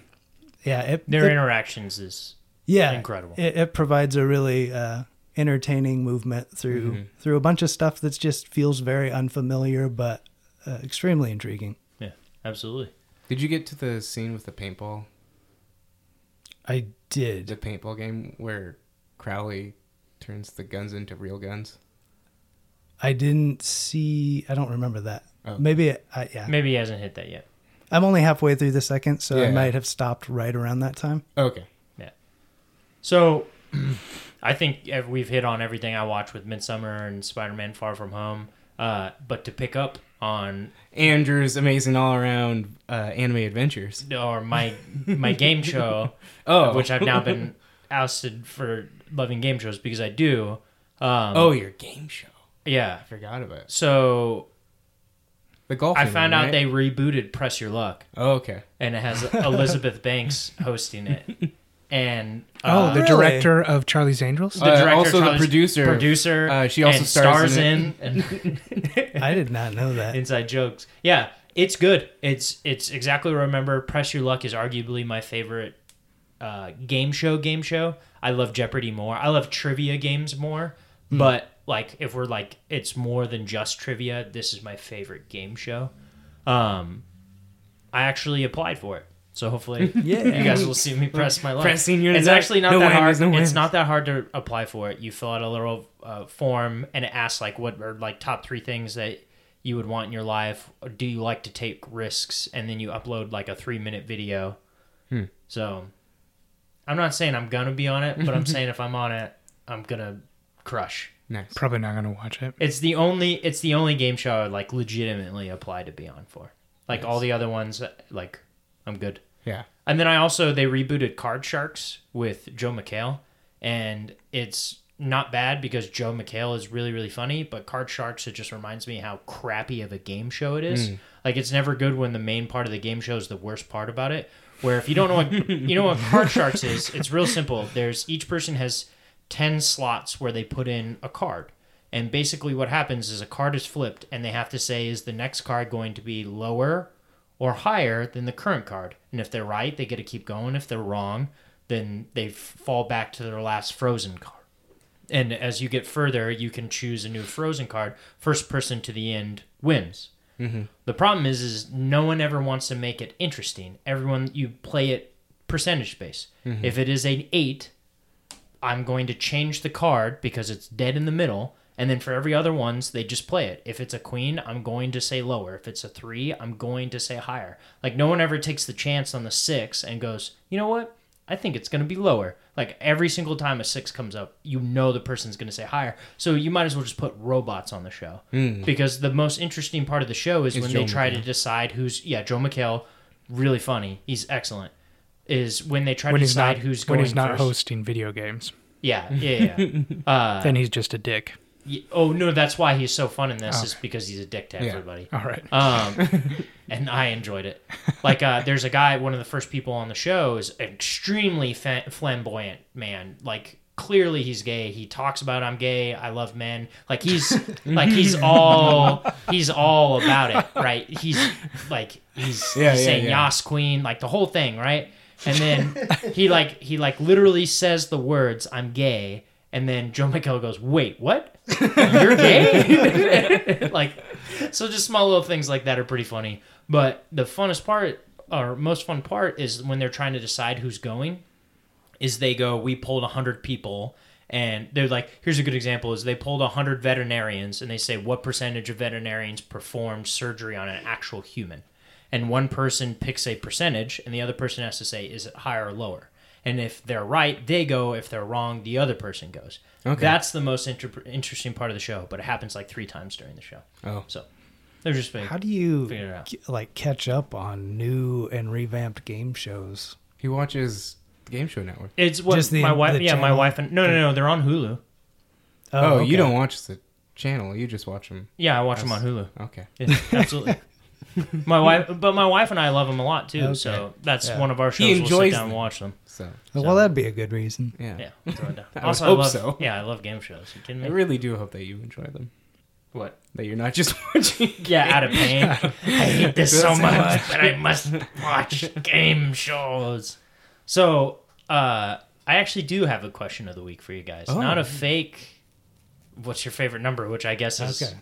yeah, it, Their it- interactions is yeah incredible. It, it provides a really uh, entertaining movement through Mhm. through a bunch of stuff that just feels very unfamiliar, but uh, extremely intriguing. Yeah, absolutely. Did you get to the scene with the paintball, I did. the paintball game where Crowley turns the guns into real guns? I didn't see. I don't remember that. Oh. Maybe I yeah. Maybe he hasn't hit that yet. I'm only halfway through the second, so I Yeah. might have stopped right around that time. Okay. Yeah. So, *clears throat* I think we've hit on everything I watched with Midsommar and Spider-Man: Far From Home. Uh, but to pick up on Andrew's amazing all around uh, anime adventures. or my my game *laughs* show, Oh, which I've now been *laughs* ousted for loving game shows because I do. Um, oh, your game show. yeah. I forgot about it. So the golf. I found out they rebooted Press Your Luck, Oh, okay. and it has *laughs* Elizabeth Banks hosting it. And Oh, uh, the Really? director of Charlie's Angels. the Uh, director, also the producer. producer, Uh, she also and stars stars in in, *laughs* and *laughs* I did not know that. inside jokes. Yeah, it's good. It's it's exactly what I remember. Press Your Luck is arguably my favorite uh, game show. Game show. I love Jeopardy more. I love trivia games more. But like, if we're like, it's more than just trivia. This is my favorite game show. Um, I actually applied for it, so hopefully, *laughs* Yeah. you guys will see me press my luck. Pressing your It's luck. actually not No that whammies, hard. no it's not that hard to apply for it. You fill out a little uh, form, and it asks like what are like top three things that you would want in your life. Do you like to take risks? And then you upload like a three minute video. Hmm. So, I'm not saying I'm gonna be on it, but I'm *laughs* saying if I'm on it, I'm gonna crush. Nice. Probably not going to watch it. It's the only it's the only game show I would like legitimately apply to be on for. Like all the other ones, like I'm good. Yeah. And then I also they rebooted Card Sharks with Joel McHale, and it's not bad because Joel McHale is really really funny. But Card Sharks it just reminds me how crappy of a game show it is. Mm. Like it's never good when the main part of the game show is the worst part about it. Where if you don't know what you know what Card Sharks is, it's real simple. There's each person has ten slots where they put in a card. And basically, what happens is a card is flipped, and they have to say, is the next card going to be lower or higher than the current card. And if they're right, they get to keep going. If they're wrong, then they fall back to their last frozen card. And as you get further, you can choose a new frozen card. First person to the end wins. Mm-hmm. The problem is, is no one ever wants to make it interesting. Everyone you play it percentage base. If it is an eight, I'm going to change the card because it's dead in the middle. And then for every other ones, they just play it. If it's a queen, I'm going to say lower. If it's a three, I'm going to say higher. Like no one ever takes the chance on the six and goes, you know what? I think it's going to be lower. Like every single time a six comes up, you know the person's going to say higher. So you might as well just put robots on the show because the most interesting part of the show is Is when Joe they try to decide who's yeah Joel McHale, really funny. He's excellent. Is when they try When to decide not who's going when he's not first. hosting video games, Yeah, yeah, yeah. *laughs* uh, then he's just a dick. Oh no, that's why he's so fun in this Oh. is because he's a dick to Yeah. everybody. All right. Um, *laughs* and I enjoyed it. Like, uh, there's a guy, one of the first people on the show is an extremely flamboyant man, like clearly he's gay. He talks about I'm gay. I love men. Like he's *laughs* like he's all he's all about it, right? He's like he's, Yeah, he's yeah, saying yeah. Yas Queen, like the whole thing, right? And then *laughs* he like he like literally says the words I'm gay, and then Joel McHale goes, "Wait, what? You're gay?" *laughs* like so just small little things like that are pretty funny. But the funnest part or most fun part is when they're trying to decide who's going is they go we pulled 100 people and they're like here's a good example is they pulled 100 veterinarians and they say what percentage of veterinarians performed surgery on an actual human and one person picks a percentage and the other person has to say is it higher or lower and if they're right they go if they're wrong the other person goes Okay. that's the most inter- interesting part of the show but it happens like three times during the show Oh. so they're just big How do you Figure out. like catch up on new and revamped game shows? He watches the Game Show Network. it's what Just the- my wife the yeah my channel? wife and no no no they're on hulu Oh, oh okay. you don't watch the channel. You just watch them. yeah i watch them on hulu Okay. Yeah, absolutely. *laughs* my wife, but my wife and I love them a lot too. Okay. So that's Yeah. one of our He shows. We'll sit enjoys down and them. watch them. So Well, that'd be a good reason. yeah, Yeah, *laughs* throw it down. I would also, hope I love, so. Yeah, I love game shows. You kidding I me? really do hope that you enjoy them. what? That you're not just *laughs* watching. *laughs* Yeah, out of pain. I hate this so So much, much. but I must watch game shows. So, uh, I actually do have a question of the week for you guys. Oh. Not a fake. What's your favorite number? Which I guess is Okay.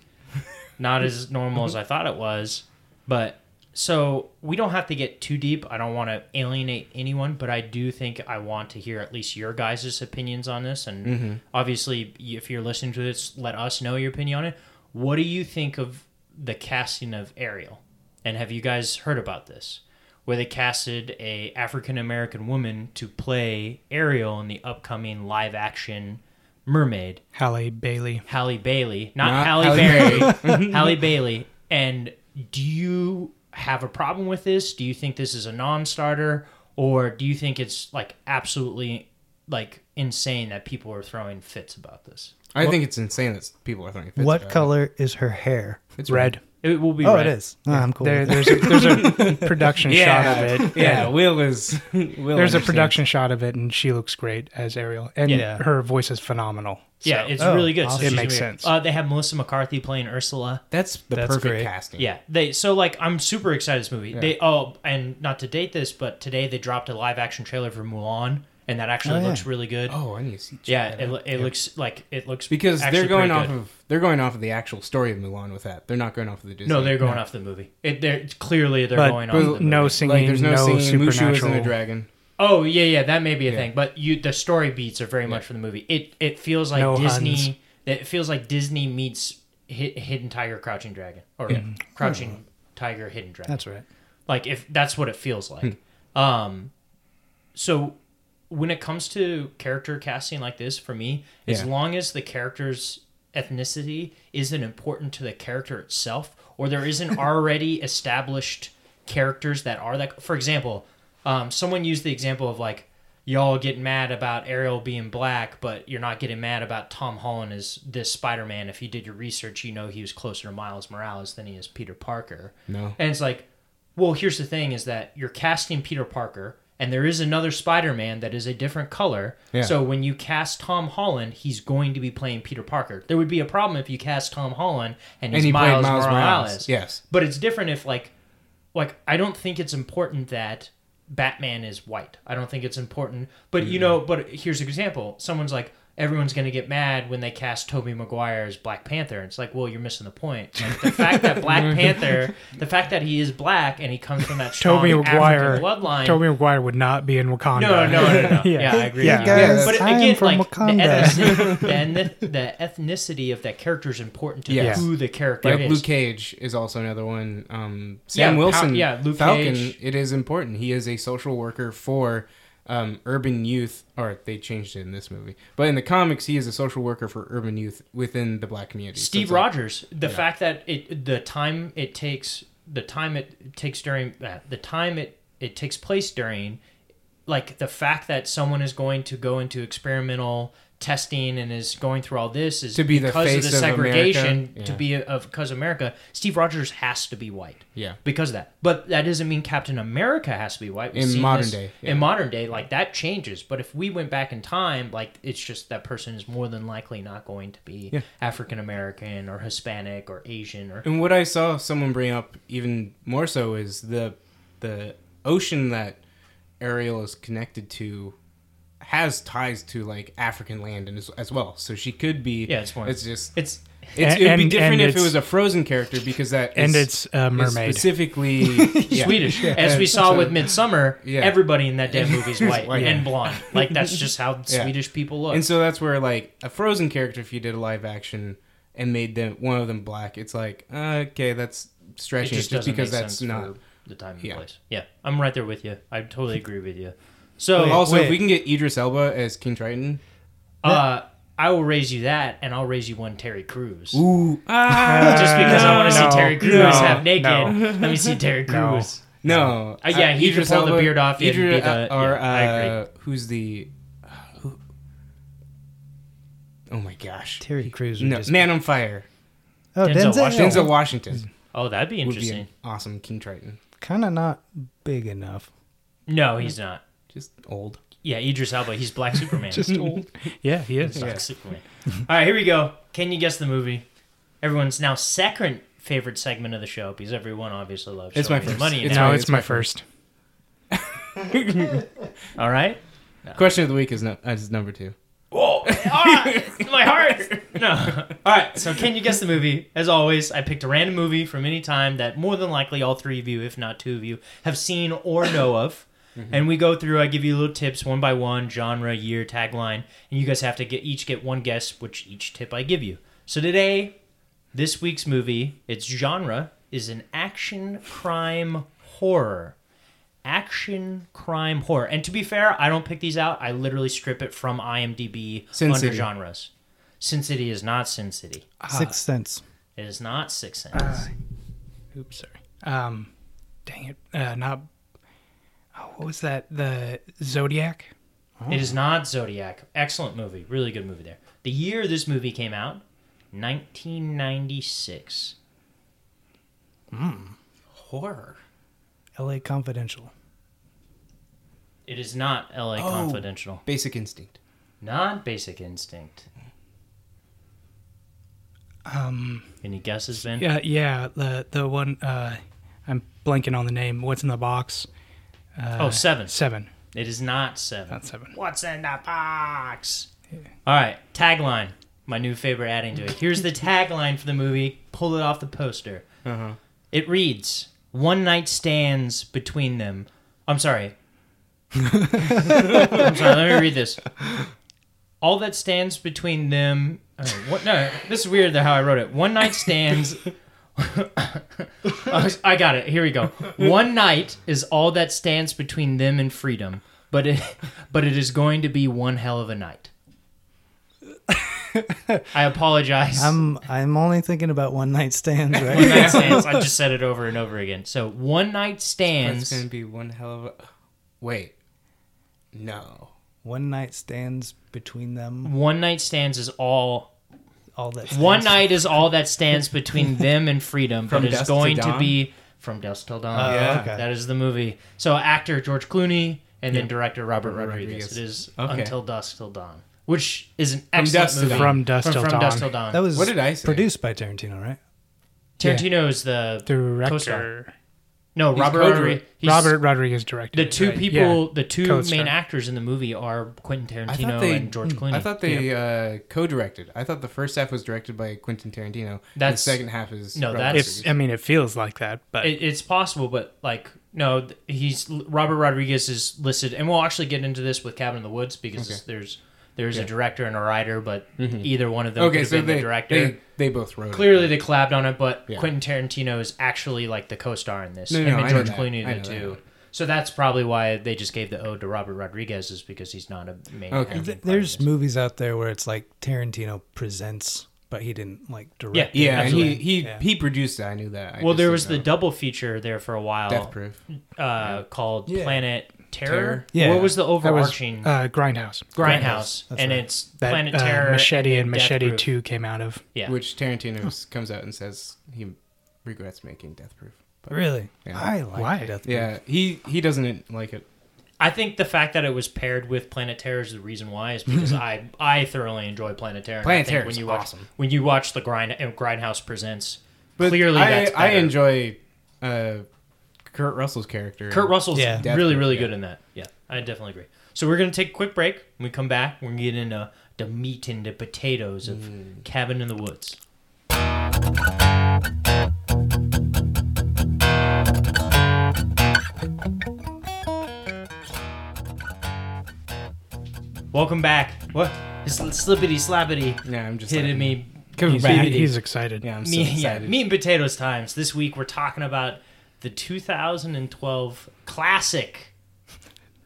not as normal as I thought it was. But so we don't have to get too deep. I don't want to alienate anyone, but I do think I want to hear at least your guys' opinions on this. And Mm-hmm. obviously, if you're listening to this, let us know your opinion on it. What do you think of the casting of Ariel? And have you guys heard about this? Where they casted a African American woman to play Ariel in the upcoming live action Mermaid. Halle Bailey. Halle Bailey, not, Not Halle Halle Berry, *laughs* Halle Bailey. And do you have a problem with this? Do you think this is a non-starter, or do you think it's like absolutely like insane that people are throwing fits about this? I think it's insane that people are throwing fits What about color is her hair? It's Red. It will be. Oh, red. it is. Oh, I'm cool. There, there's a, there's a *laughs* production shot of it. Yeah, Will is. *laughs* Will There's a production shot of it, and she looks great as Ariel, and Yeah. her voice is phenomenal. Yeah, So- it's Oh, really good. awesome. she's It gonna makes be- sense. Uh, they have Melissa McCarthy playing Ursula. That's the That's perfect great. casting. Yeah, they so like I'm super excited this movie. Yeah. They oh and not to date this, but today they dropped a live action trailer for Mulan, and that actually Oh, yeah. looks really good. Oh, I need to see. check yeah, that it, out. lo- it looks like it looks because they're going pretty off good. of they're going off of the actual story of Mulan with that. They're not going off of the Disney. no, they're going off the movie. It they're clearly they're But- going but off the no movie. singing, like there's no, no, singing. Mushu supernatural. isn't a dragon. Oh yeah, yeah, that may be a Yeah. thing, but you the story beats are very much for the movie. It it feels like No Disney. Huns. It feels like Disney meets Hi- Hidden Tiger, Crouching Dragon, or Yeah. Crouching Tiger, Hidden Dragon. That's right. like if that's what it feels like Hmm. um so when it comes to character casting like this for me as long as the character's ethnicity isn't important to the character itself or there isn't *laughs* already established characters that are that for example um, someone used the example of like y'all getting mad about Ariel being black, but you're not getting mad about Tom Holland as this Spider-Man. If you did your research, you know he was closer to Miles Morales than he is Peter Parker. No. And it's like, well, here's the thing: is that you're casting Peter Parker, and there is another Spider-Man that is a different color. Yeah. So when you cast Tom Holland, he's going to be playing Peter Parker. There would be a problem if you cast Tom Holland and he's And he Miles, Miles Morales. Morales. Yes. But it's different if like like I don't think it's important that Batman is white. I don't think it's important. But you mm-hmm. know, but here's an example. Someone's like everyone's going to get mad when they cast Tobey Maguire as Black Panther. It's like, well, you're missing the point. Like the fact that Black *laughs* Panther, the fact that he is black and he comes from that strong Tobey Maguire. African bloodline. Tobey Maguire would not be in Wakanda. no, no, no, no, no. yeah. *laughs* yeah. I agree. Yeah. with you. Guys, but I am again, from like the Wakanda. ethnicity, *laughs* the, eth- the ethnicity of that character is important to Yes. who the character Like is. Luke Cage is also another one. Um, Sam Pal- Wilson, yeah, Luke Falcon. Cage. It is important. He is a social worker for um, urban youth, or they changed it in this movie. But in the comics, he is a social worker for urban youth within the black community. So Steve like- Rogers. The fact that it, the time it takes, the time it takes during uh, the time it it takes place during, like the fact that someone is going to go into experimental testing and is going through all this is To be the because face of the of segregation to be of because America. Steve Rogers has to be white Yeah. because of that. But that doesn't mean Captain America has to be white. We've In modern this- day, yeah. in modern day, like that changes. But if we went back in time, like it's just that person is more than likely not going to be Yeah. African American or Hispanic or Asian or And what I saw someone bring up even more so is the the ocean that Ariel is connected to has ties to like African land and as, as well. So she could be. Yeah, it's more- It's just. it's It's, And- it would be different if it was a frozen character because that and is- it's a mermaid. specifically *laughs* yeah. Swedish. As we saw So- with Midsommar, Yeah. everybody in that damn movie is *laughs* white white. and blonde. Like that's just how *laughs* Yeah. Swedish people look. And so that's where like a frozen character, if you did a live action and made them one of them black, it's like uh, okay, that's stretching it just just, because make that's sense not. for the time and Yeah. place. Yeah, I'm right there with you. I totally agree with you. So Wait, also, wait. if we can get Idris Elba as King Triton, uh, I will raise you that, and I'll raise you one Terry Crews. ooh, Just because I want to No, see Terry Crews no, half naked. no. Let me see Terry No. Crews. no, Uh, yeah, he could pull the beard off and Idris, be the- or yeah, I agree. uh, who's the? Who, oh my gosh, Terry Crews no, just Man on Fire, oh Denzel Denzel, Washington. Denzel Washington Oh, that'd be would be interesting. an awesome King Triton. kind of not big enough. No, he's not. Just old. Yeah, Idris Elba. He's Black *laughs* Superman. Just old. *laughs* Yeah, he is. Black Superman. All right, here we go. Can you guess the movie? Everyone's now second favorite segment of the show because everyone obviously loves. It's showing my first. money. It's now. my- it's it's my my first. *laughs* All right. Question of the week is no, is number two. Whoa! Ah, my heart. No. All right. So, can you guess the movie? As always, I picked a random movie from any time that more than likely all three of you, if not two of you, have seen or know of. And we go through. I give you little tips one by one, genre, year, tagline, and you guys have to get each get one guess which each tip I give you. So today, this week's movie, its genre is an action crime horror. Action crime horror. And to be fair, I don't pick these out. I literally strip it from IMDb Sin under City. genres. Sin City is not Sin City. Sixth Sense. It is not Six Sense. Uh, Oops, sorry. Um, dang it. Uh, not. Oh, what was that? The Zodiac. It is not Zodiac. Excellent movie. Really good movie there. The year this movie came out, 1996. Horror. L.A. Confidential. It is not L.A. Oh. Confidential. Basic Instinct. Not Basic Instinct. Um, Any guesses, Ben? yeah, yeah. The the one. Uh, I'm blanking on the name. What's in the box? Uh, Oh, Seven. Seven. It is not Seven. Not seven. What's in the box? All right, tagline. My new favorite adding to it. Here's the tagline for the movie. Pull it off the poster. Uh huh. It reads, "One night stands between them." I'm sorry. *laughs* I'm sorry. Let me read this. All that stands between them. Oh, what? No, this is weird. How I wrote it. One night stands. *laughs* I got it. Here we go. One night is all that stands between them and freedom, but it, *laughs* but it is going to be one hell of a night. I apologize. I'm I'm only thinking about one night stands, *laughs* one right? night stands. I just said it over and over again. So one night stands. It's gonna be one hell of a. Wait. No. one night stands between them. One night stands is all. All that. One night is all that stands between *laughs* them and freedom, From but it's dusk to going to, be from dusk till dawn. Oh, Yeah. okay. That is the movie. So actor George Clooney and then Yeah. director Robert Robert Rodriguez. Rodriguez. It is Okay. Until Dusk Till Dawn, which is an From excellent Dusk movie. From Dusk from, Till from Dawn. Dusk Till Dawn. That was What did I say? produced by Tarantino, right? Tarantino is the Co-star. Director. no He's Robert Rodriguez. Robert Rodriguez directed. The it, two right? people, Yeah. the two Co-star. main actors in the movie are Quentin Tarantino they- and George Clooney. I thought they uh, co-directed. I thought the first half was directed by Quentin Tarantino. That's- the second half is No, Robert that's- Rodriguez. I mean, it feels like that, but It, it's possible, but like no, he's Robert Rodriguez is listed, and we'll actually get into this with Cabin in the Woods because Okay. there's there's a director and a writer, but Mhm. either one of them okay, could have so been they, the director. they they both wrote Clearly, it. they collabed on it, but Yeah. Quentin Tarantino is actually like the co-star in this. No, no, Him no, and I know George that. Clooney I know the that. two. So that's probably why they just gave the ode to Robert Rodriguez is because he's not a main. Okay. Th- There's movies out there where it's like Tarantino presents, but he didn't like direct. Yeah, it. Yeah, and he he Yeah. he produced it. I knew that. I well, there was the know. double feature there for a while. Death Proof. uh, called Yeah. Planet Terror. Terror. Yeah. What was the That was overarching uh, Grindhouse. Grindhouse? That's and right. it's That Planet uh, Terror, Machete and Death Machete Proof. Two came out of. Yeah. Which Tarantino comes out and says he regrets making Death Proof. But, Really? Yeah. I like Why? Death Proof. yeah, he he doesn't like it. I think the fact that it was paired with Planet Terror is the reason why is because *laughs* I I thoroughly enjoy Planet Terror. Planet Terror when is you watch, awesome. When you watch the Grind uh, Grindhouse presents, But clearly I, that's I enjoy uh, Kurt Russell's character. Kurt Russell's Yeah. really really Definitely, good in that. Yeah, I definitely agree. So we're gonna take a quick break. When we come back, we're gonna get into the meat and the potatoes of Mm. Cabin in the Woods. Welcome back. What? It's slippity slappity Yeah, I'm just hitting me. He's, back. he's excited. Yeah, I'm so Me, yeah, excited. meat and potatoes times. This week we're talking about the 2012 classic.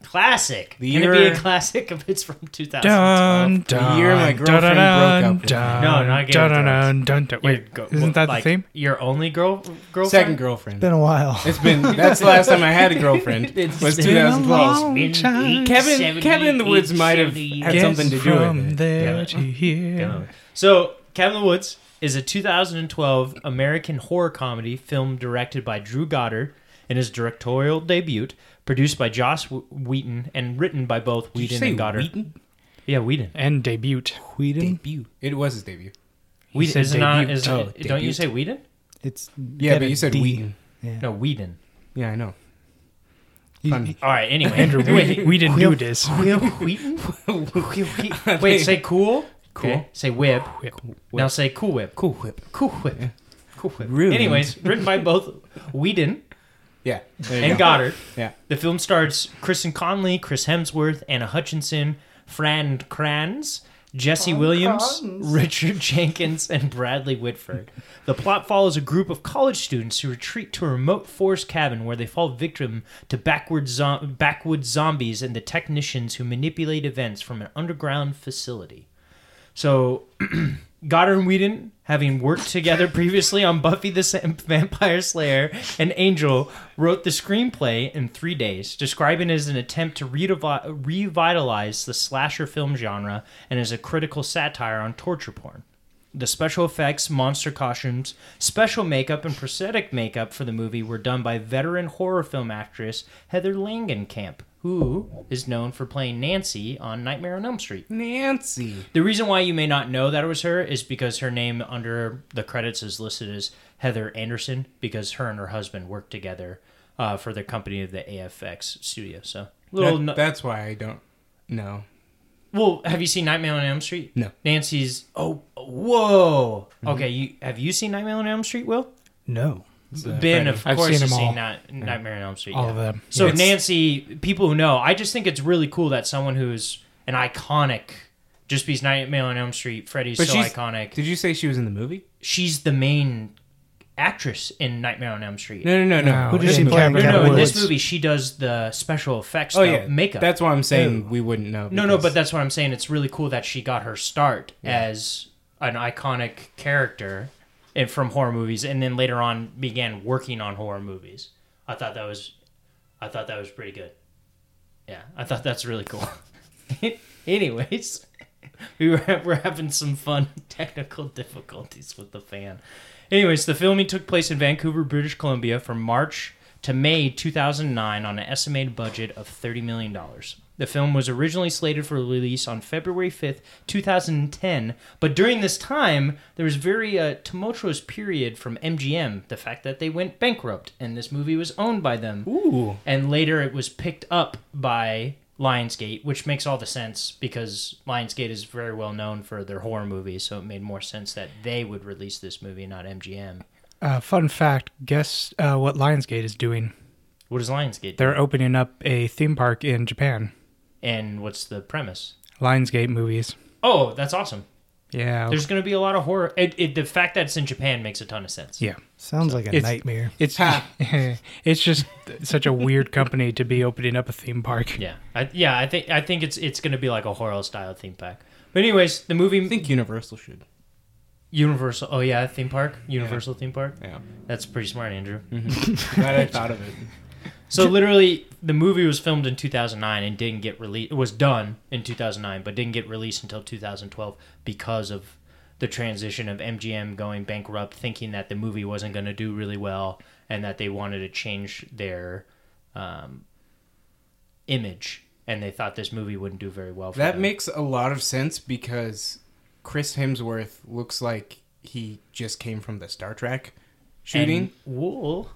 Classic. The Gonna be year- a classic if it's from 2012. Dun, The year my girlfriend dun, broke up with me. dun, No, not Game dun, of dun, dun, dun. Wait, go- isn't that like, the theme? Your only girl girlfriend. Second girlfriend. It's been a while. It's been that's the last time I had a girlfriend. *laughs* It's was been 2012. Been time. eight, Kevin 70, Kevin in the Woods might have had something to do with it. there Yeah. to here. So, Cabin in the Woods is a 2012 American horror comedy film directed by Drew Goddard in his directorial debut, produced by Joss Wh- Wheaton, and written by both Did you Whedon say and Goddard. Wheaton? Yeah, Whedon. And debut. Whedon. Debut. It was his debut. Whedon said is it not? debut. Is Oh, it, don't you say Whedon? It's Yeah, but you said D. Wheaton. Yeah. No, Whedon. Yeah, I know. Fun. All right. Anyway, Andrew, we, we didn't do this. Will Wheaton? Wait, say cool. Cool. Okay, Say whip. Whip. Now say cool whip. Cool whip. Cool whip. Cool whip. Ruined. Anyways, written by both Whedon Yeah. and go. Goddard. Yeah. The film stars Kristen Connolly, Chris Hemsworth, Anna Hutchison, Fran Kranz, Jesse Williams, Richard Jenkins, and Bradley Whitford. The plot follows a group of college students who retreat to a remote forest cabin where they fall victim to backward zo- backwoods zombies and the technicians who manipulate events from an underground facility. So, *clears throat* Goddard and Whedon, having worked together *laughs* previously on Buffy the *laughs* Vampire Slayer and Angel, wrote the screenplay in three days, describing it as an attempt to revitalize the slasher film genre and as a critical satire on torture porn. The special effects, monster costumes, special makeup, and prosthetic makeup for the movie were done by veteran horror film actress Heather Langenkamp, who is known for playing Nancy on Nightmare on Elm Street. Nancy. The reason why you may not know that it was her is because her name under the credits is listed as Heather Anderson because her and her husband worked together uh, for the company of the AFX studio. So little. That- no- that's why I don't know. Well, have you seen Nightmare on Elm Street? No. Nancy's. Oh, whoa. Okay, you have you seen Nightmare on Elm Street? Will No. It's, uh, Ben, Friday. of I've course, seen has all. seen Night- Nightmare on Elm Street. All yeah. of them. So It's- Nancy, people who know, I just think it's really cool that someone who's an iconic, just because Nightmare on Elm Street, Freddy's But so iconic. Did you say she was in the movie? She's the main actress in Nightmare on Elm Street. No, no, no, no. No, Who does she play in Cabin no, in no, in this movie she does the special effects, Oh though, yeah, makeup. That's why I'm saying Ew. we wouldn't know. no, no, but that's what I'm saying. It's really cool that she got her start as an iconic character and from horror movies, and then later on began working on horror movies. I thought that was, I thought that was pretty good. Yeah, I thought that's really cool. *laughs* Anyways, *laughs* we were we're having some fun *laughs* technical difficulties with the fan. Anyways, the filming took place in Vancouver, British Columbia from March to May 2009 on an estimated budget of $30 million. The film was originally slated for release on February 5th, 2010, but during this time, there was very uh, tumultuous period from MGM, the fact that they went bankrupt and this movie was owned by them Ooh. and later it was picked up by Lionsgate, which makes all the sense because Lionsgate is very well known for their horror movies, so it made more sense that they would release this movie, not MGM. Uh, fun fact guess uh, what Lionsgate is doing? What does Lionsgate? They're opening up a theme park in Japan. And what's the premise? Lionsgate movies. Oh, that's awesome. Yeah. There's going to be a lot of horror. It, it, the fact that it's in Japan makes a ton of sense. yeah. Sounds like a It's- nightmare. It's *laughs* it's just such a weird company to be opening up a theme park. Yeah, I, yeah. I think I think it's it's going to be like a horror style theme park. But anyways, the movie I think Universal should. Universal. Oh yeah, theme park. Universal theme park. Yeah. That's pretty smart, Andrew. Mm-hmm. *laughs* Glad I thought of it. So literally, the movie was filmed in 2009 and didn't get released. It was done in 2009, but didn't get released until 2012 because of the transition of MGM going bankrupt, thinking that the movie wasn't going to do really well, and that they wanted to change their um, image, and they thought this movie wouldn't do very well. For That them. makes a lot of sense because Chris Hemsworth looks like he just came from the Star Trek shooting. And wool.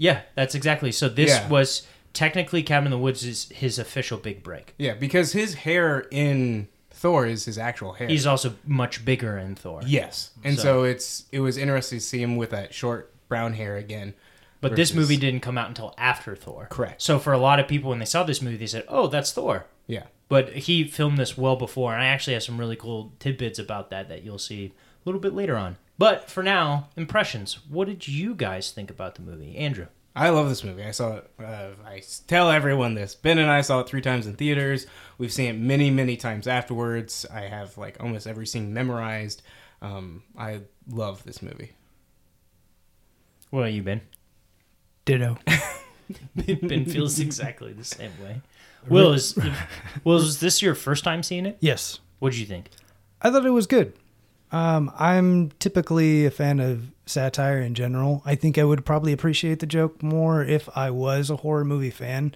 Yeah, that's exactly. So this Yeah. was technically Cabin in the Woods is his official big break. yeah, because his hair in Thor is his actual hair. He's also much bigger in Thor. yes, and So- so. it's it was interesting to see him with that short brown hair again. But this versus- movie didn't come out until after Thor. Correct. So for a lot of people, when they saw this movie, they said, "Oh, that's Thor." Yeah, But he filmed this well before, and I actually have some really cool tidbits about that that you'll see a little bit later on. But for now, impressions. What did you guys think about the movie, Andrew? I love this movie. I saw it. Uh, I s- tell everyone this. Ben and I saw it three times in theaters. We've seen it many, many times afterwards. I have like almost every scene memorized. Um, I love this movie. What have you Ben? Ditto. *laughs* ben feels exactly the same way. Will is *laughs* Will is this your first time seeing it? Yes. What did you think? I thought it was good. Um, I'm typically a fan of satire in general. I think I would probably appreciate the joke more if I was a horror movie fan.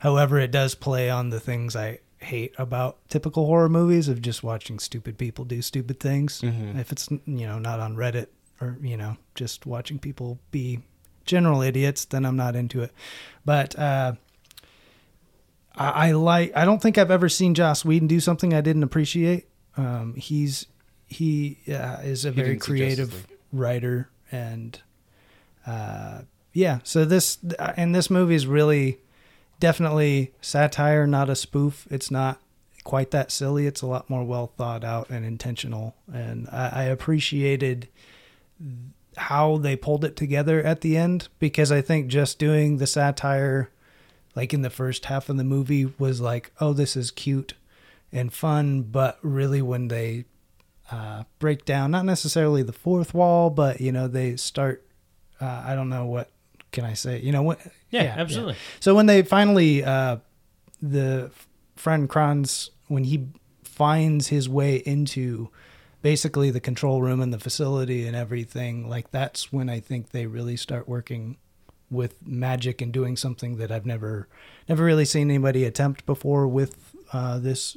However, it does play on the things I hate about typical horror movies of just watching stupid people do stupid things. If it's you know not on Reddit or you know just watching people be general idiots, then I'm not into it. But uh, I, I like. I don't think I've ever seen Joss Whedon do something I didn't appreciate. Um, he's he uh, is a He very didn't see Justice creative writer, and uh, yeah. So this and this movie is really definitely satire, not a spoof. It's not quite that silly. It's a lot more well thought out and intentional, and I, I appreciated how they pulled it together at the end because I think just doing the satire like in the first half of the movie was like, oh, this is cute and fun, but really when they uh, break down, not necessarily the fourth wall, but you know, they start, uh, I don't know what can I say, you know what? Yeah, absolutely. So when they finally, uh, the Fran Kranz, when he finds his way into basically the control room and the facility and everything, like that's when I think they really start working with magic and doing something that I've never, never really seen anybody attempt before with uh, this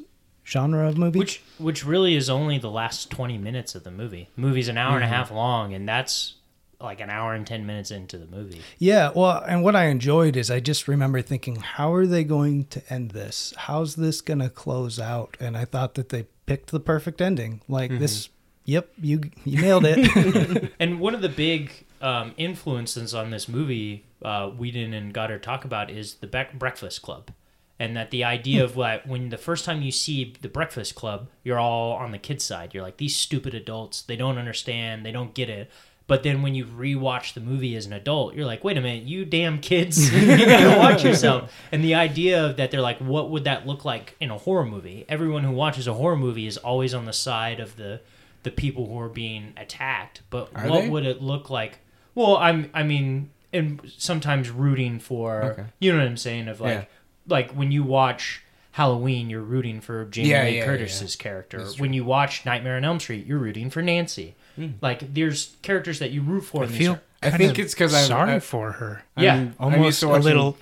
genre of movie. Which which really is only the last twenty minutes of the movie. The movie's an hour and a half long, and that's like an hour and ten minutes into the movie. Yeah, well, and what I enjoyed is I just remember thinking, how are they going to end this? How's this going to close out? And I thought that they picked the perfect ending. Like this, yep, you you nailed it. *laughs* *laughs* And one of the big um, influences on this movie, uh, Whedon and Goddard talk about is the Bre- Breakfast Club, and that the idea of like when the first time you see the Breakfast Club, you're all on the kids' side. You're like these stupid adults. They don't understand. They don't get it. But then when you rewatch the movie as an adult, you're like, wait a minute, you damn kids, *laughs* you gotta watch yourself. And the idea of that they're like, what would that look like in a horror movie? Everyone who watches a horror movie is always on the side of the the people who are being attacked. But Are what they? would it look like? Well, I'm I mean, and sometimes rooting for Okay. you know what I'm saying of like Yeah. Like when you watch Halloween, you're rooting for Jamie Yeah, Lee yeah, Curtis's yeah. character. When you watch Nightmare on Elm Street, you're rooting for Nancy. Like there's characters that you root for. I in feel. are- I think it's because I'm- sorry I- for her. Yeah, I'm- I'm Almost used a little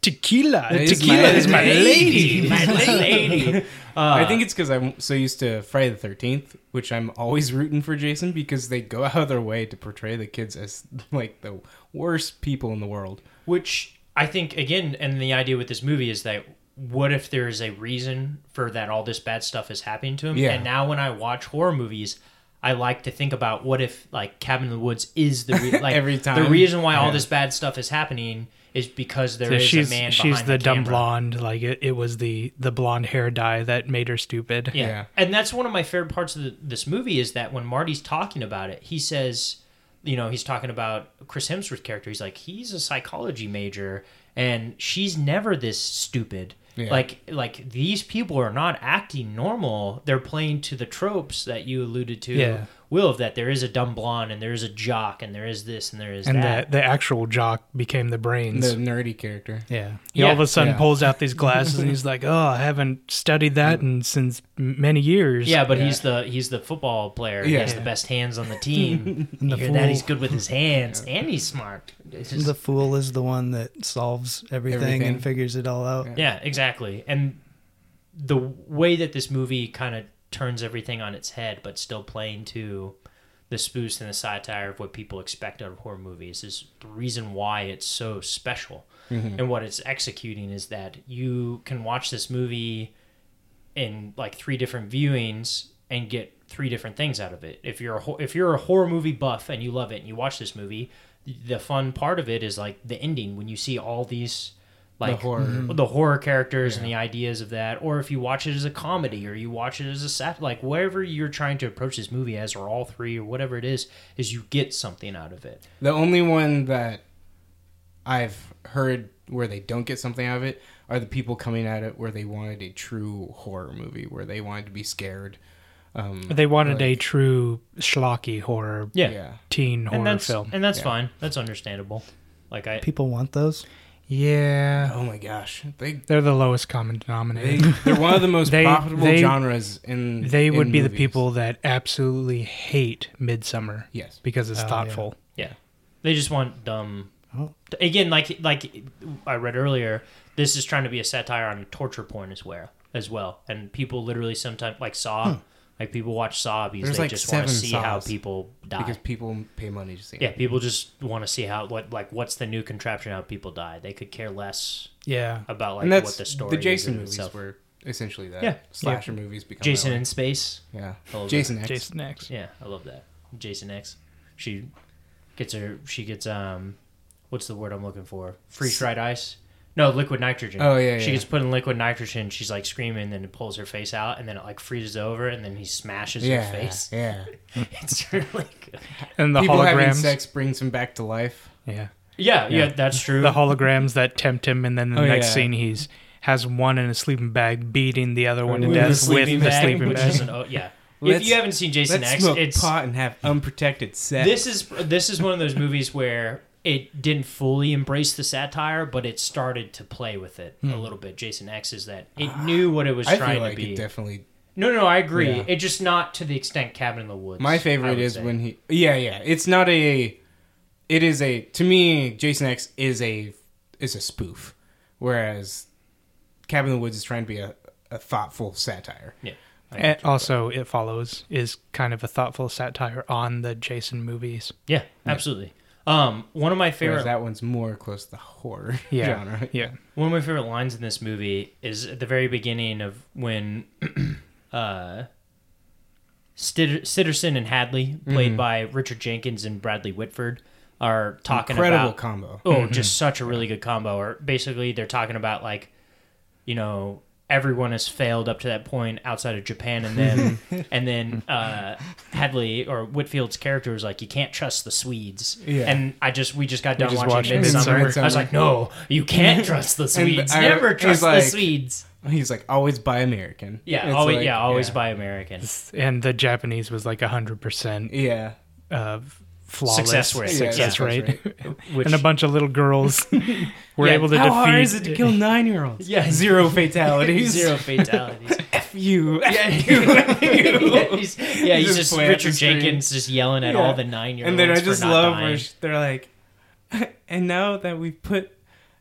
tequila. It is tequila my- is my lady. *laughs* my lady. *laughs* Uh, I think it's because I'm so used to Friday the Thirteenth, which I'm always rooting for Jason because they go *laughs* out of their way to portray the kids as like the worst people in the world. Which I think again, and the idea with this movie is that what if there is a reason for that all this bad stuff is happening to him? Yeah. And now when I watch horror movies, I like to think about what if like Cabin in the Woods is the re- *laughs* like Every time the reason why all this bad stuff is happening is because there So is she's a man she's behind the, the, dumb blonde. Like it, it was the the blonde hair dye that made her stupid. Yeah. Yeah. And that's one of my favorite parts of the, this movie is that when Marty's talking about it, he says, you know, he's talking about Chris Hemsworth's character. He's like, he's a psychology major and she's never this stupid. Yeah. Like like these people are not acting normal. They're playing to the tropes that you alluded to Yeah. Will of that there is a dumb blonde and there is a jock and there is this and there is and that. the the actual jock became the brains. The nerdy character. Yeah. he all of a sudden Yeah. pulls out these glasses and he's like, "Oh, I haven't studied that in since many years." yeah, but Yeah. he's the he's the football player. He Yeah. has the best hands on the team. And *laughs* you the hear that? He's good with his hands and he's smart. It's just- The fool is the one that solves everything, Everything. and figures it all out. Yeah. Yeah, exactly. And the way that this movie kind of turns everything on its head, but still playing to the spoofs and the satire of what people expect out of horror movies is the reason why it's so special. Mm-hmm. And what it's executing is that you can watch this movie in like three different viewings and get three different things out of it. If you're a if you're a horror movie buff and you love it and you watch this movie, the fun part of it is like the ending when you see all these like the horror. the horror characters and the ideas of that, or if you watch it as a comedy or you watch it as a sat, like whatever you're trying to approach this movie as, or all three, or whatever it is, is you get something out of it. The only one that I've heard where they don't get something out of it are the people coming at it where they wanted a true horror movie, where they wanted to be scared. Um, They wanted a true schlocky horror Yeah, yeah. teen horror and that's film. and that's Yeah. fine. That's understandable. Like I, People want those. Yeah, Oh my gosh, they they're the lowest common denominator. they're one of the most *laughs* They- profitable they- genres in. They would in be the people that absolutely hate Midsommar Yes. because it's Oh, thoughtful. yeah, they just want dumb. Oh. Again, like like I read earlier, this is trying to be a satire on torture porn as well, as well, and people literally sometimes like Saw. Like people watch Saw because There's they like just want to seven see how Saws. people die. because people pay money to see. Yeah, it. people just want to see how what like what's the new contraption how people die. They could care less Yeah. about like and that's what the story the is Jason in movies itself. were essentially that. Yeah. slasher movies become Jason that in way. space. yeah, I love Jason X. Jason X. Yeah, I love that. Jason X. She gets her. She gets um, what's the word I'm looking for? Freeze dried ice. No, liquid nitrogen. Oh, yeah, She yeah. gets put in liquid nitrogen. She's like screaming, then it pulls her face out, and then it like freezes over, and then he smashes Yeah, her face. yeah. *laughs* It's really good. And the people having holograms. sex brings him back to life. Yeah. Yeah, yeah, Yeah. that's true. The holograms that tempt him, and then the Oh, next yeah. scene he's has one in a sleeping bag beating the other one to With death the sleeping with the bag, sleeping which bag. is an oh yeah. if Let's- you haven't seen Jason Let's X, smoke it's pot and have unprotected sex. this is this is one of those movies where it didn't fully embrace the satire, but it started to play with it a hmm. little bit. Jason X is that it knew what it was I trying feel like to be. it definitely. no, no, I agree. Yeah. It just not to the extent Cabin in the Woods. My favorite is say. when he. Yeah, yeah. It's not a. It is a. To me, Jason X is a is a spoof, whereas Cabin in the Woods is trying to be a, a thoughtful satire. yeah. And also, It Follows is kind of a thoughtful satire on the Jason movies. yeah, absolutely. Um, one of my Whereas favorite that one's more close to the horror *laughs* Yeah. genre. Yeah. One of my favorite lines in this movie is at the very beginning of when *clears throat* uh, Sitterson and Hadley, played Mhm. by Richard Jenkins and Bradley Whitford, are talking Incredible about. combo. oh, just such a really good combo. Or basically, they're talking about like, you know, everyone has failed up to that point outside of Japan, and then *laughs* and then uh, Hadley or Whitfield's character was like, you can't trust the Swedes. Yeah. And I just we just got done just watching watched Midsommar. Midsommar. I was like, no, you can't *laughs* trust the Swedes. I- Never he's trust like- the Swedes. He's like always buy American. Yeah, It's always like- yeah, always buy American. And the Japanese was like 100% Yeah. uh, flawless Success rate. success Yeah, success rate. *laughs* Which and a bunch of little girls *laughs* were Yeah, able to How defeat. How hard is it to kill *laughs* nine year olds? Yeah. Zero fatalities. zero fatalities. F you. yeah, you. Yeah, he's, yeah, he's Just just play at the Richard. Jenkins just yelling at Yeah. all the nine year olds. And then I just love dying. where they're like, and now that we've put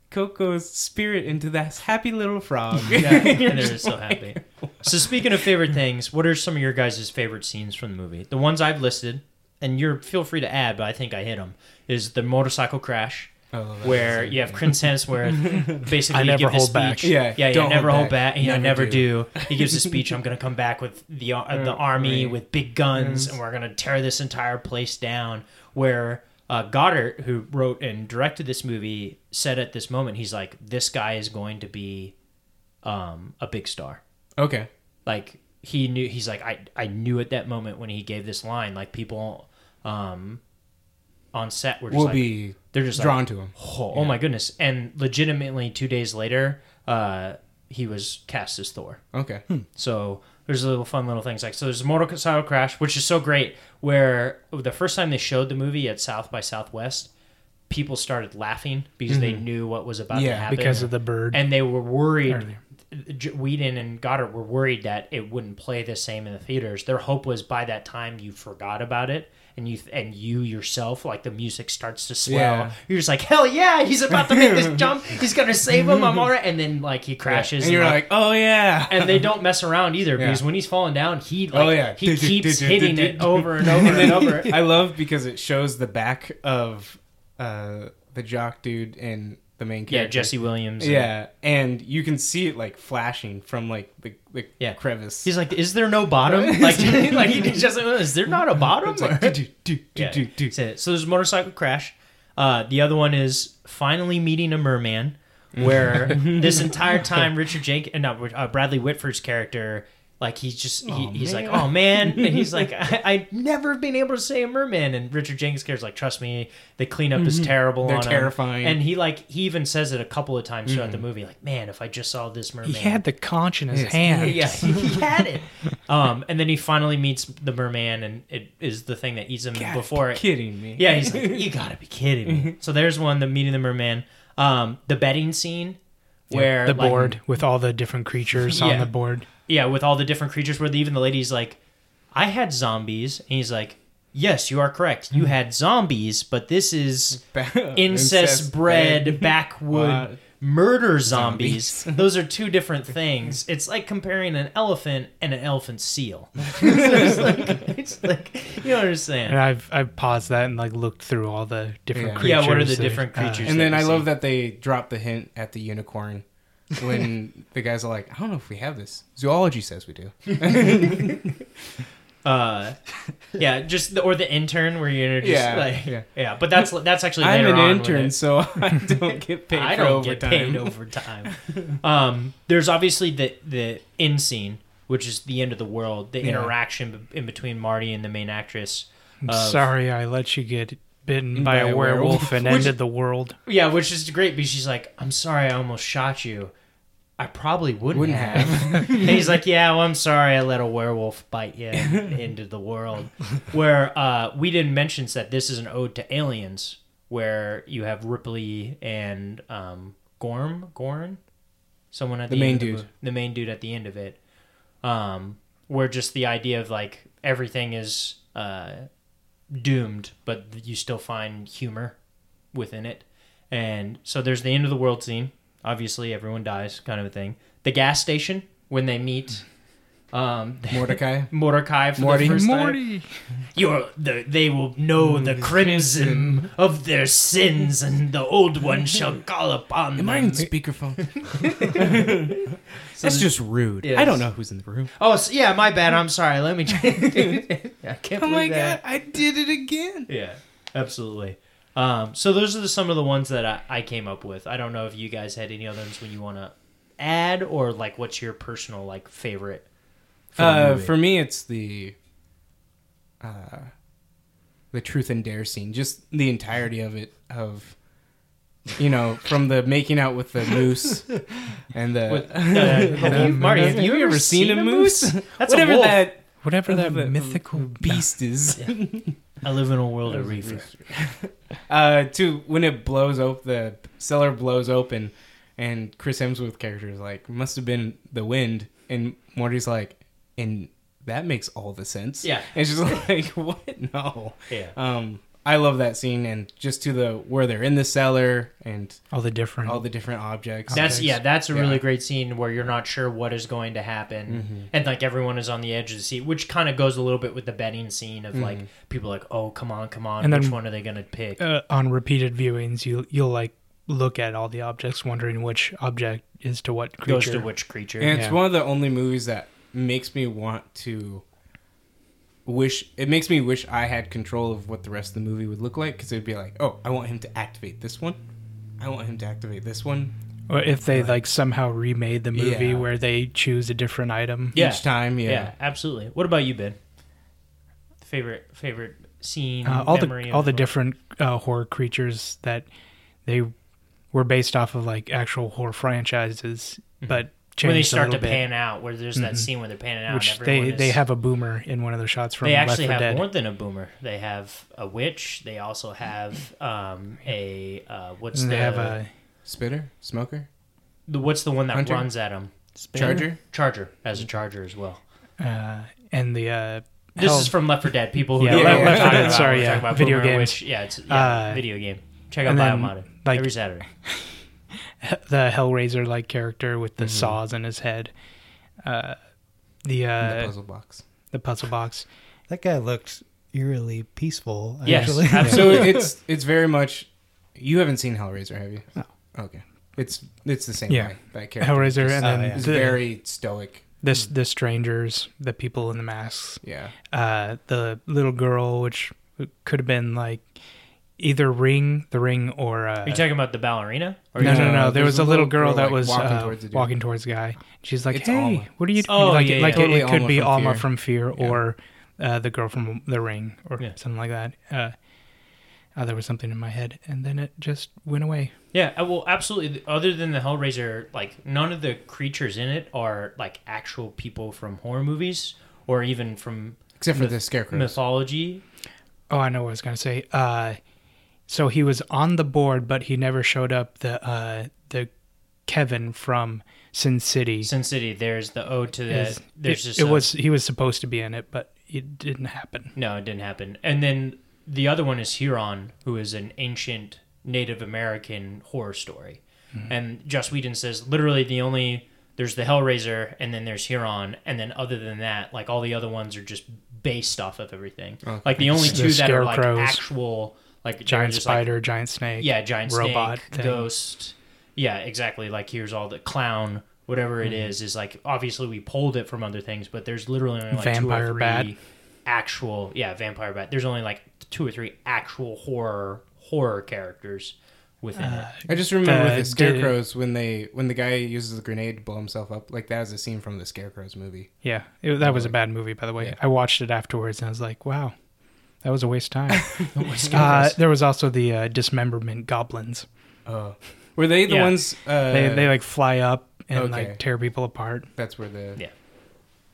Coco's spirit into that happy little frog. yeah, and they're so happy. So speaking of favorite things, what are some of your guys' favorite scenes from the movie? The ones I've listed, and you're feel free to add, but I think I hit them. Is the motorcycle crash Oh, where you have Chris Hemsworth *laughs* basically I never give this hold back. Yeah, yeah, yeah. don't Never hold hold back. back. Yeah, Never never do. do. He gives a speech. I'm gonna come back with the uh, the army right. with big guns, Yes. and we're gonna tear this entire place down. Where uh, Goddard, who wrote and directed this movie, said at this moment, he's like, "This guy is going to be um, a big star." Okay. like he knew he's like I I knew at that moment when he gave this line like people um on set were just We'll like be they're just drawn like, to him. oh, oh my goodness and legitimately 2 days later uh he was cast as Thor Okay. so There's a little fun little things like so. There's a motorcycle crash, which is so great. Where the first time they showed the movie at South by Southwest, people started laughing because they knew what was about to Yeah, happen because of the bird. and they were worried. Earlier. J- Whedon and Goddard were worried that it wouldn't play the same in the theaters. Their hope was by that time you forgot about it, and you and you yourself, like the music starts to swell. Yeah. You're just like, hell yeah, he's about to make this *laughs* jump. He's gonna save him. I'm alright. And then like he crashes, and you're like, oh yeah. and they don't mess around either Yeah. because when he's falling down, he like Oh, yeah. he keeps *laughs* hitting it over and over and over. *laughs* I love because it shows the back of uh, the jock dude and the main character. Yeah, Jesse Williams. Yeah, and you can see it like flashing from like the, the Yeah. crevice. He's like, is there no bottom? *laughs* Like, *laughs* *laughs* like he just like is there not a bottom? Like, do, do, do, Yeah. do, do. That's. So there's a motorcycle crash. Uh, the other one is finally meeting a merman, where this entire time Richard Jake, no, uh, Bradley Whitford's character, like he's just he, Oh, he's like, oh man, and he's like, *laughs* I, I never been able to say a merman, and Richard Jenkins' cares like, trust me, the cleanup is terrible. They're on him." terrifying. and he like he even says it a couple of times throughout the movie, like, man, if I just saw this merman, he had the conch in his Yes. hand. *laughs* yeah, he had it. *laughs* Um, and then he finally meets the merman, and it is the thing that eats him before it. kidding me. Yeah, he's like, you gotta be kidding me. So there's one, the meeting the merman. Um, the betting scene where the like, board with all the different creatures Yeah. on the board. yeah, with all the different creatures, where even the lady's like, I had zombies, and he's like, Yes, you are correct. You mm-hmm. had zombies, but this is *laughs* Ba- incest bred backwood *laughs* murder zombies. zombies. *laughs* Those are two different things. It's like comparing an elephant and an elephant seal. *laughs* it's, like, it's like you don't And understand. I've I've paused that and like looked through all the different Yeah. creatures. Yeah, what are the that- different uh, creatures? And then I you love that they drop the hint at the unicorn when *laughs* the guys are like, I don't know if we have this. Zoology says we do. Uh, *laughs* yeah, just the, or the intern where you're just Yeah, like yeah. yeah. But that's that's actually I'm an intern, so *laughs* I don't get paid I for don't get overtime. paid overtime. um, there's obviously the the in scene, which is the end of the world. The Yeah. interaction in between Marty and the main actress. I'm of- sorry, I let you get bitten By by, a a werewolf werewolf. and *laughs* Which- ended the world. Yeah, which is great because she's like, "I'm sorry, I almost shot you. I probably wouldn't, Wouldn't have." have. *laughs* he's like, "Yeah, well, I'm sorry, I let a werewolf bite you *laughs* into the world." Where uh, we didn't mention that this is an ode to aliens, where you have Ripley and um, Gorm, Gorn, someone at the, The main end of dude. mo- the main dude at the end of it, um, where just the idea of like everything is uh, doomed, but you still find humor within it. And so there's the end of the world scene. Obviously, everyone dies, kind of a thing. The gas station when they meet *laughs* um, Mordecai. *laughs* Mordecai for Morty. the first time. Morty. You're the, they will know the crimson of their sins, and the old one *laughs* shall call upon Am I in speakerphone? That's just rude. Yes. I don't know who's in the room. Oh, so, yeah, my bad. I'm sorry. Let me. I can't Oh believe my that. god, I did it again. Yeah, absolutely. Um, so those are the, some of the ones that I, I came up with. I don't know if you guys had any others when you want to add or like what's your personal like favorite. for Uh, for me, it's the uh, the truth and dare scene. Just the entirety of it. Of you know, from the making out with the moose *laughs* and the. With, *laughs* uh, have you- Marty, have you, ever seen, a moose? That's Whatever a wolf. that Whatever that mythical beast is. I live in a world of reefer. *laughs* Uh, to when it blows open, the cellar blows open, and Chris Hemsworth character is like, must have been the wind, and Morty's like, and that makes all the sense. Yeah. and she's *laughs* like, what? No. Yeah. Um, I love that scene, and just to the where they're in the cellar and all the different all the different objects. That's yeah, that's a Yeah. really great scene where you're not sure what is going to happen, Mm-hmm. and like everyone is on the edge of the seat, which kind of goes a little bit with the betting scene of like Mm-hmm. people like, oh come on, come on, And which then- one are they gonna pick? uh, on repeated viewings. You you'll like look at all the objects, wondering which object is to what creature. Goes to which creature? and it's one of the only movies that makes me want to wish it makes me wish I had control of what the rest of the movie would look like because it'd be like, oh, I want him to activate this one, I want him to activate this one Or if they like somehow remade the movie Yeah. where they choose a different item. Yeah. each time. yeah. Yeah, absolutely. What about you, Ben? Favorite favorite scene? Uh, all the of all the different uh, horror creatures that they were based off of like actual horror franchises, Mm-hmm. but changed when they start to bit, pan out, where there's that Mhm. scene where they're panning out, which and they is, they have a boomer in one of the shots from they actually 4 have Dead. more than a boomer. They have a witch. They also have um, a uh, what's and the, they have a Spitter, smoker, the what's the one that Hunter? runs at them? charger. Charger as a charger as well. uh, and the uh, This Hell- is from Left 4 Dead. People who Yeah, know what Left- Left 4 talking *laughs* Dead, about. sorry, yeah, about video Boomer games. Yeah, it's yeah, Uh, video game. Check out and then, Biomodded like- every Saturday. *laughs* the Hellraiser like character with the Mhm. saws in his head. Uh, the uh, the puzzle box. the puzzle box. That guy looked eerily peaceful. Yes, Actually. absolutely. *laughs* So it's it's very much. You haven't seen Hellraiser, have you? No. Okay. It's it's the same Yeah. way. That character Hellraiser, just- and then yeah. the, very stoic. this the strangers, the people in the masks, Yeah. uh, the little girl, which could have been like either Ring, the Ring, or uh, Are you talking about the ballerina? Or no, no, No, no, There there's was a a little little girl girl, that like, was walking uh, towards the walking towards the guy. She's like, It's "Hey, Alma. what are you?" doing? Oh, like, yeah, like yeah. it, Totally it could Alma be from Alma Fear. from Fear, Yeah. or uh, the girl from The Ring, or Yeah. something like that. Uh, uh, there was something in my head, and then it just went away. Yeah, uh, well, absolutely. Other than the Hellraiser, like none of the creatures in it are like actual people from horror movies or even from Except for Myth- the scarecrows. mythology. Oh, I know what I was gonna say. Uh, so he was on the board, but he never showed up. The uh, the Kevin from Sin City. Sin City, there's the ode to the. is- there's it, just it a- was he was supposed to be in it, but it didn't happen. no, it didn't happen. And then the other one is Huron, who is an ancient Native American horror story. Mm-hmm. And Joss Whedon says literally the only there's the Hellraiser, and then there's Huron, and then other than that, like all the other ones are just based off of everything. Okay. Like the only The two that are like actual like Giant just, like, spider, giant snake. yeah, giant robot snake, thing. ghost. Yeah, exactly. Like here's all the clown, whatever it Mm-hmm. is, is like obviously we pulled it from other things, but there's literally only like two Vampire or three bat. actual yeah vampire bat. There's only like two or three actual horror horror characters within Uh, I just remember Uh, with the did- scarecrows when they when the guy uses the grenade to blow himself up. Like that was a scene from the scarecrows movie. Yeah, it, that was a bad movie, by the way. Yeah. I watched it afterwards, and I was like, "Wow, that was a waste of time." *laughs* it. uh, there was also the uh, dismemberment goblins. Oh, were they the Yeah. ones? Uh, they they like fly up and okay. like tear people apart. That's where the. Yeah.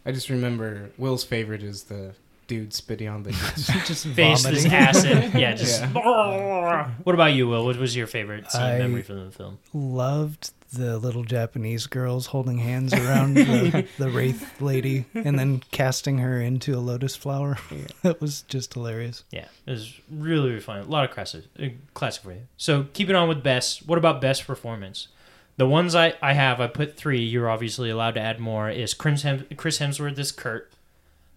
I just remember Will's favorite is the dude spitting on the. *laughs* just *laughs* Face this vomiting. acid. *laughs* Yeah, just. Yeah. What about you, Will? What was your favorite scene I- memory from the film? Loved the little Japanese girls holding hands around the, the wraith lady and then casting her into a lotus flower. that was just hilarious. Yeah, it was really, really fun. A lot of classic, uh, classic for you. So keeping on with best. What about best performance? The ones I, I have, I put three. You're obviously allowed to add more. Is Chris, Chris Hemsworth as Kurt,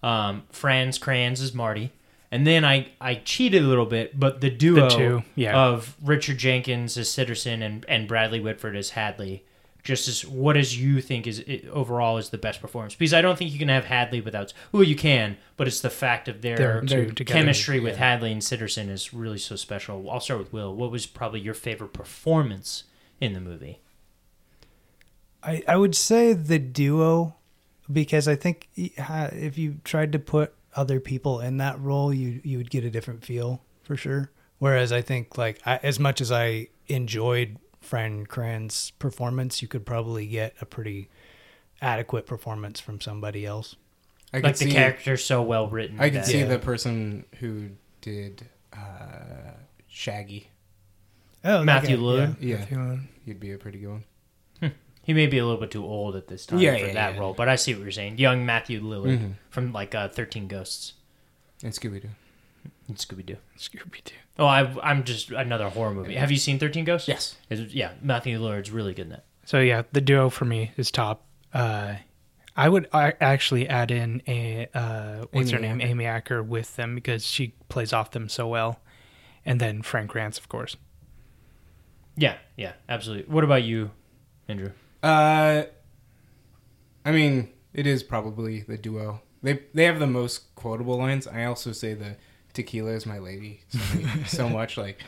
um, Fran Kranz as Marty, and then I I cheated a little bit, but the duo The two, yeah. of Richard Jenkins as Sitterson and and Bradley Whitford as Hadley. Just as what as you think is it, overall is the best performance? Because I don't think you can have Hadley without. Well, you can, but it's the fact of their They're They're together. chemistry with yeah. Hadley and Sitterson is really so special. I'll start with Will. What was probably your favorite performance in the movie? I, I would say the duo because I think if you tried to put other people in that role, you you would get a different feel for sure. Whereas I think like I, as much as I enjoyed Fran Kranz's performance, you could probably get a pretty adequate performance from somebody else. I Like the see. character's so well written. I could see Yeah. the person who did uh, Shaggy. Oh, Matthew Lillard. Yeah, Yeah. he'd be a pretty good one. He may be a little bit too old at this time Yeah, for yeah, that yeah. role, but I see what you're saying. Young Matthew Lillard Mhm. from like uh, Thirteen Ghosts And Scooby Doo. and Scooby Doo. Scooby Doo. Oh, I, I'm just another horror movie. Have you seen Thirteen Ghosts? Yes. It's- yeah, Matthew Lillard's really good in that. So yeah, the duo for me is top. Uh, I would I actually add in a uh, what's Amy her name, Acker. Amy Acker, with them because she plays off them so well, and then Fran Kranz, of course. Yeah, yeah, absolutely. What about you, Andrew? Uh, I mean, it is probably the duo. They they have the most quotable lines. I also say the tequila is my lady so, many- *laughs* so much. Like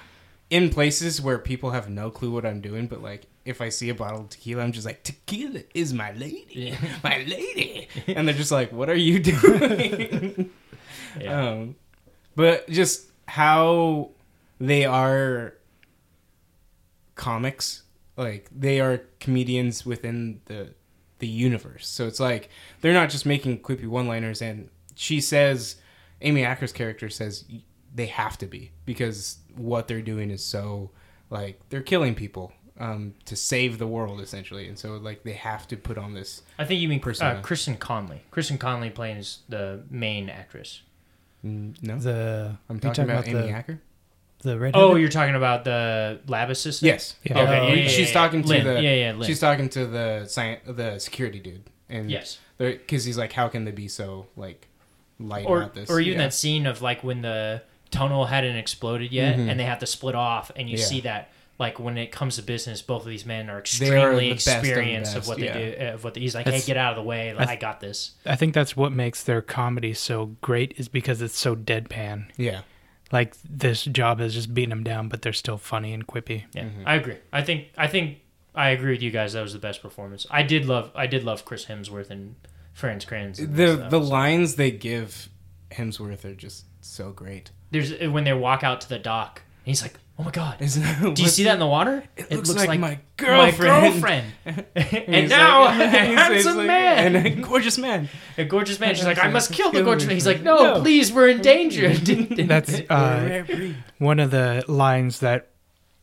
in places where people have no clue what I'm doing, but like if I see a bottle of tequila, I'm just like tequila is my lady, my lady, *laughs* and they're just like, what are you doing? Yeah. Um, but just how they are comics, like they are comedians within the the universe. So it's like they're not just making quippy one-liners. And she says, Amy Acker's character says they have to be because what they're doing is so like they're killing people um, to save the world essentially, and so like they have to put on this. I think you mean uh, Persona. Kristen Connolly. Kristen Connolly plays the main actress. Mm, No, The I'm you talking about, Amy the, Acker. The red. Oh, you're talking about the lab assistant. Yes. Yeah. Okay. Oh, yeah, yeah, she's yeah, talking to Lin. the yeah yeah Lin. she's talking to the science the security dude and yes. because he's like how can they be so like light Or about this or even Yeah. that scene of like when the tunnel hadn't exploded yet Mhm. and they have to split off and you Yeah. see that like when it comes to business both of these men are They are extremely the best of the experienced of, what they yeah. do of what they, he's like That's- hey get out of the way like, that's- I got this. I think that's what makes their comedy so great is because it's so deadpan. yeah Like this job is just beating them down, but they're still funny and quippy. Yeah, Mhm. I agree. I think I think I agree with you guys. That was the best performance. I did love I did love Chris Hemsworth and Fran Kranz. and the stuff. the lines they give Hemsworth are just so great There's when they walk out to the dock. He's like, "Oh my god, Isn't do you see that in the water? it looks, like, my my girlfriend, girlfriend." *laughs* And and now *laughs* like- a handsome like- man, and a gorgeous man a gorgeous man. She's like, "I must kill the gorgeous man." He's like, "No, No. please, we're in danger." *laughs* That's uh, one of the lines that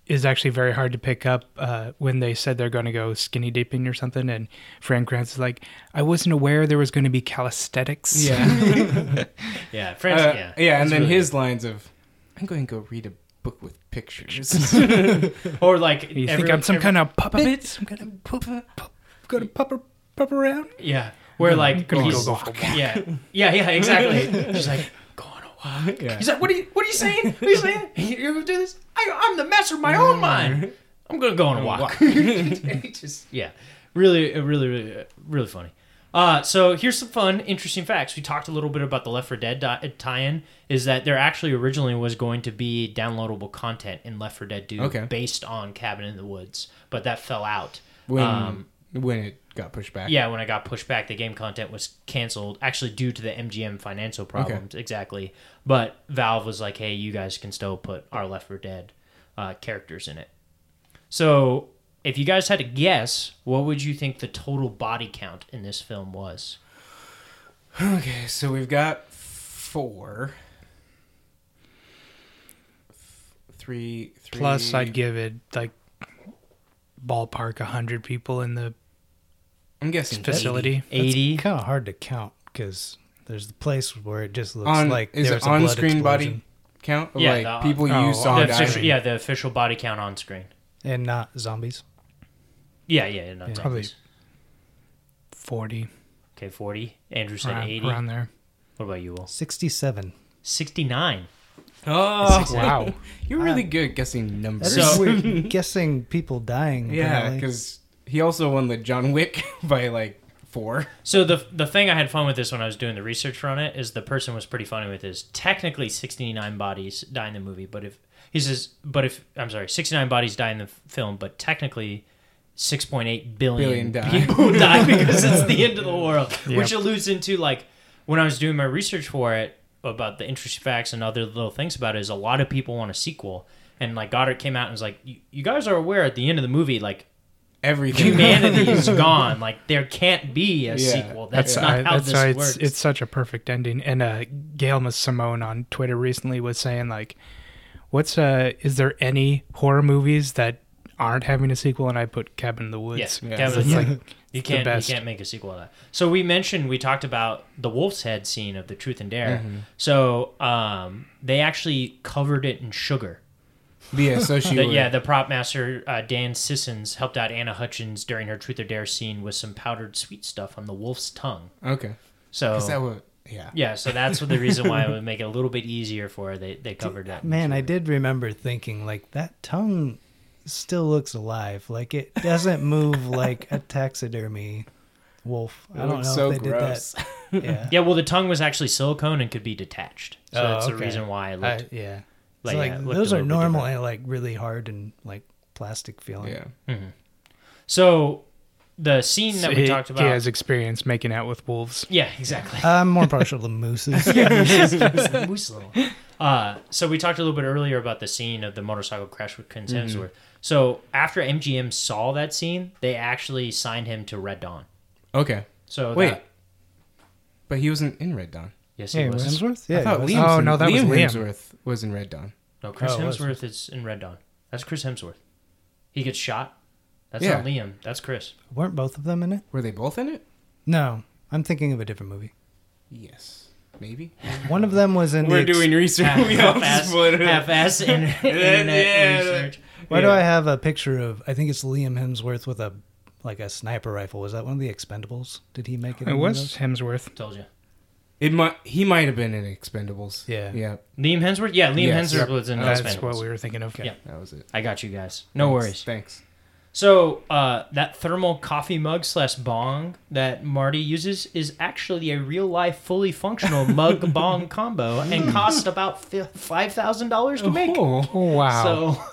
is actually very hard to pick up uh, when they said they're going to go skinny dipping or something. And Fran Kranz is like, I wasn't aware there was going to be calisthenics. yeah yeah. Uh, yeah, yeah, and then really his lines of I'm going to go read a book with pictures *laughs* or like You think every- I'm some every- kind of puppet? Some kind of pup, pup, going to pup, pup around? yeah, where like Gonna he's- go walk. yeah, yeah, yeah, exactly. *laughs* She's like, "Go on a walk." yeah He's like, "What are you? What are you saying? What are you saying? *laughs* You're gonna do this? I, I'm the master of my own mind. I'm gonna go on a walk." And he just, yeah, really, uh, really, really, uh, really funny. Uh, so here's some fun, interesting facts. We talked a little bit about the Left 4 Dead tie-in. Is that there actually originally was going to be downloadable content in Left 4 Dead 2 Okay. based on Cabin in the Woods, but that fell out. when Um, when it got pushed back yeah, when it got pushed back, the game content was canceled, actually due to the MGM financial problems. Exactly. But Valve was like, "Hey, you guys can still put our Left 4 Dead uh, characters in it." So, if you guys had to guess, what would you think the total body count in this film was? Okay, so we've got four. Three, three. Plus, I'd give it like ballpark 100 people in the I'm guessing facility. Eighty. kind of hard to count because there's the place where it just looks On- like is there it was a blood on-screen body? count. Yeah, like the- people oh, you saw The the official, yeah, the official body count on screen. and not zombies. Yeah, yeah, yeah not Yeah. Probably- 40 Okay, forty. Andrew said around, eighty. around there. What about you, Will? Sixty-seven. Sixty-nine. Oh Wow. *laughs* You're really good at guessing numbers. That's So- weird. *laughs* guessing people dying. yeah, because he also won the John Wick *laughs* by like four. So the the thing I had fun with this when I was doing the research on it is the person was pretty funny with this. Technically, sixty nine bodies die in the movie, but if he says, but if I'm sorry, sixty nine bodies die in the film, but technically. 6.8 billion, Billion die. people *laughs* die because it's the end of the world which alludes into like when i was doing my research for it about the interesting facts and other little things about it is a lot of people want a sequel and like goddard came out and was like you, you guys are aware at the end of the movie like Everything. humanity is *laughs* gone like there can't be a Yeah. sequel that's That's, not uh, how that's this works it's, it's such a perfect ending. And uh, Gail Simone on Twitter recently was saying like, "What's uh, is there any horror movies that aren't having a sequel?" And I put Cabin in the Woods. Yes, Yeah. Kevin, *laughs* It's you like you the can't you best. can't make a sequel to that. So we mentioned we talked about the Wolf's Head scene of the Truth and Dare. Mm-hmm. So um, they actually covered it in sugar. Yeah, so she *laughs* The- would- yeah, the prop master uh, Dan Sissons helped out Anna Hutchison during her Truth or Dare scene with some powdered sweet stuff on the wolf's tongue. Okay. So Is that what? Yeah. yeah, so that's what the reason why it *laughs* would make it a little bit easier for her. They they covered that. Man, I did remember thinking like that tongue still looks alive. Like it doesn't move like a *laughs* taxidermy wolf. I don't know so if they gross. did that. Yeah. *laughs* Yeah, well, the tongue was actually silicone and could be detached. So Oh, that's the reason why it I- looked yeah. like, It's like yeah, it those are little normally different. like really hard and like plastic feeling. Yeah. So the scene that we he, talked he about. has experience making out with wolves. yeah, exactly. *laughs* I'm more partial to mooses. Moose. Uh, so we talked a little bit earlier about the scene of the motorcycle crash with Chris Hemsworth. So after MGM saw that scene, they actually signed him to Red Dawn. Okay. So Wait. that- But he wasn't in Red Dawn. yes, he he was. was. Hemsworth? Yeah. I thought. Liam Oh, no, that was Liam Liam. Hemsworth was in Red Dawn. No, Chris Oh. Hemsworth is in Red Dawn. That's Chris Hemsworth. He gets shot. That's Yeah. not Liam. That's Chris. Weren't both of them in it? Were they both in it? No, I'm thinking of a different movie. Yes. Maybe. One of them was in. We're the ex- doing research. Half, *laughs* we all half-ass, just split half-ass *laughs* in, internet Yeah. research. Why do I have a picture of? I think it's Liam Hemsworth with a like a sniper rifle. Was that one of the Expendables? Did he make it? It in one of was? Hemsworth. Told you. It might. He might have been in Expendables. Yeah. Yeah. Liam Hemsworth? Yeah, Liam Yes. Hemsworth was in That's Expendables. what we were thinking of. Okay. Yeah. That was it. I got you guys. No Thanks. worries. Thanks. So uh, that thermal coffee mug slash bong that Marty uses is actually a real life, fully functional *laughs* mug bong combo and cost about five thousand dollars to make. Oh. Oh, wow. So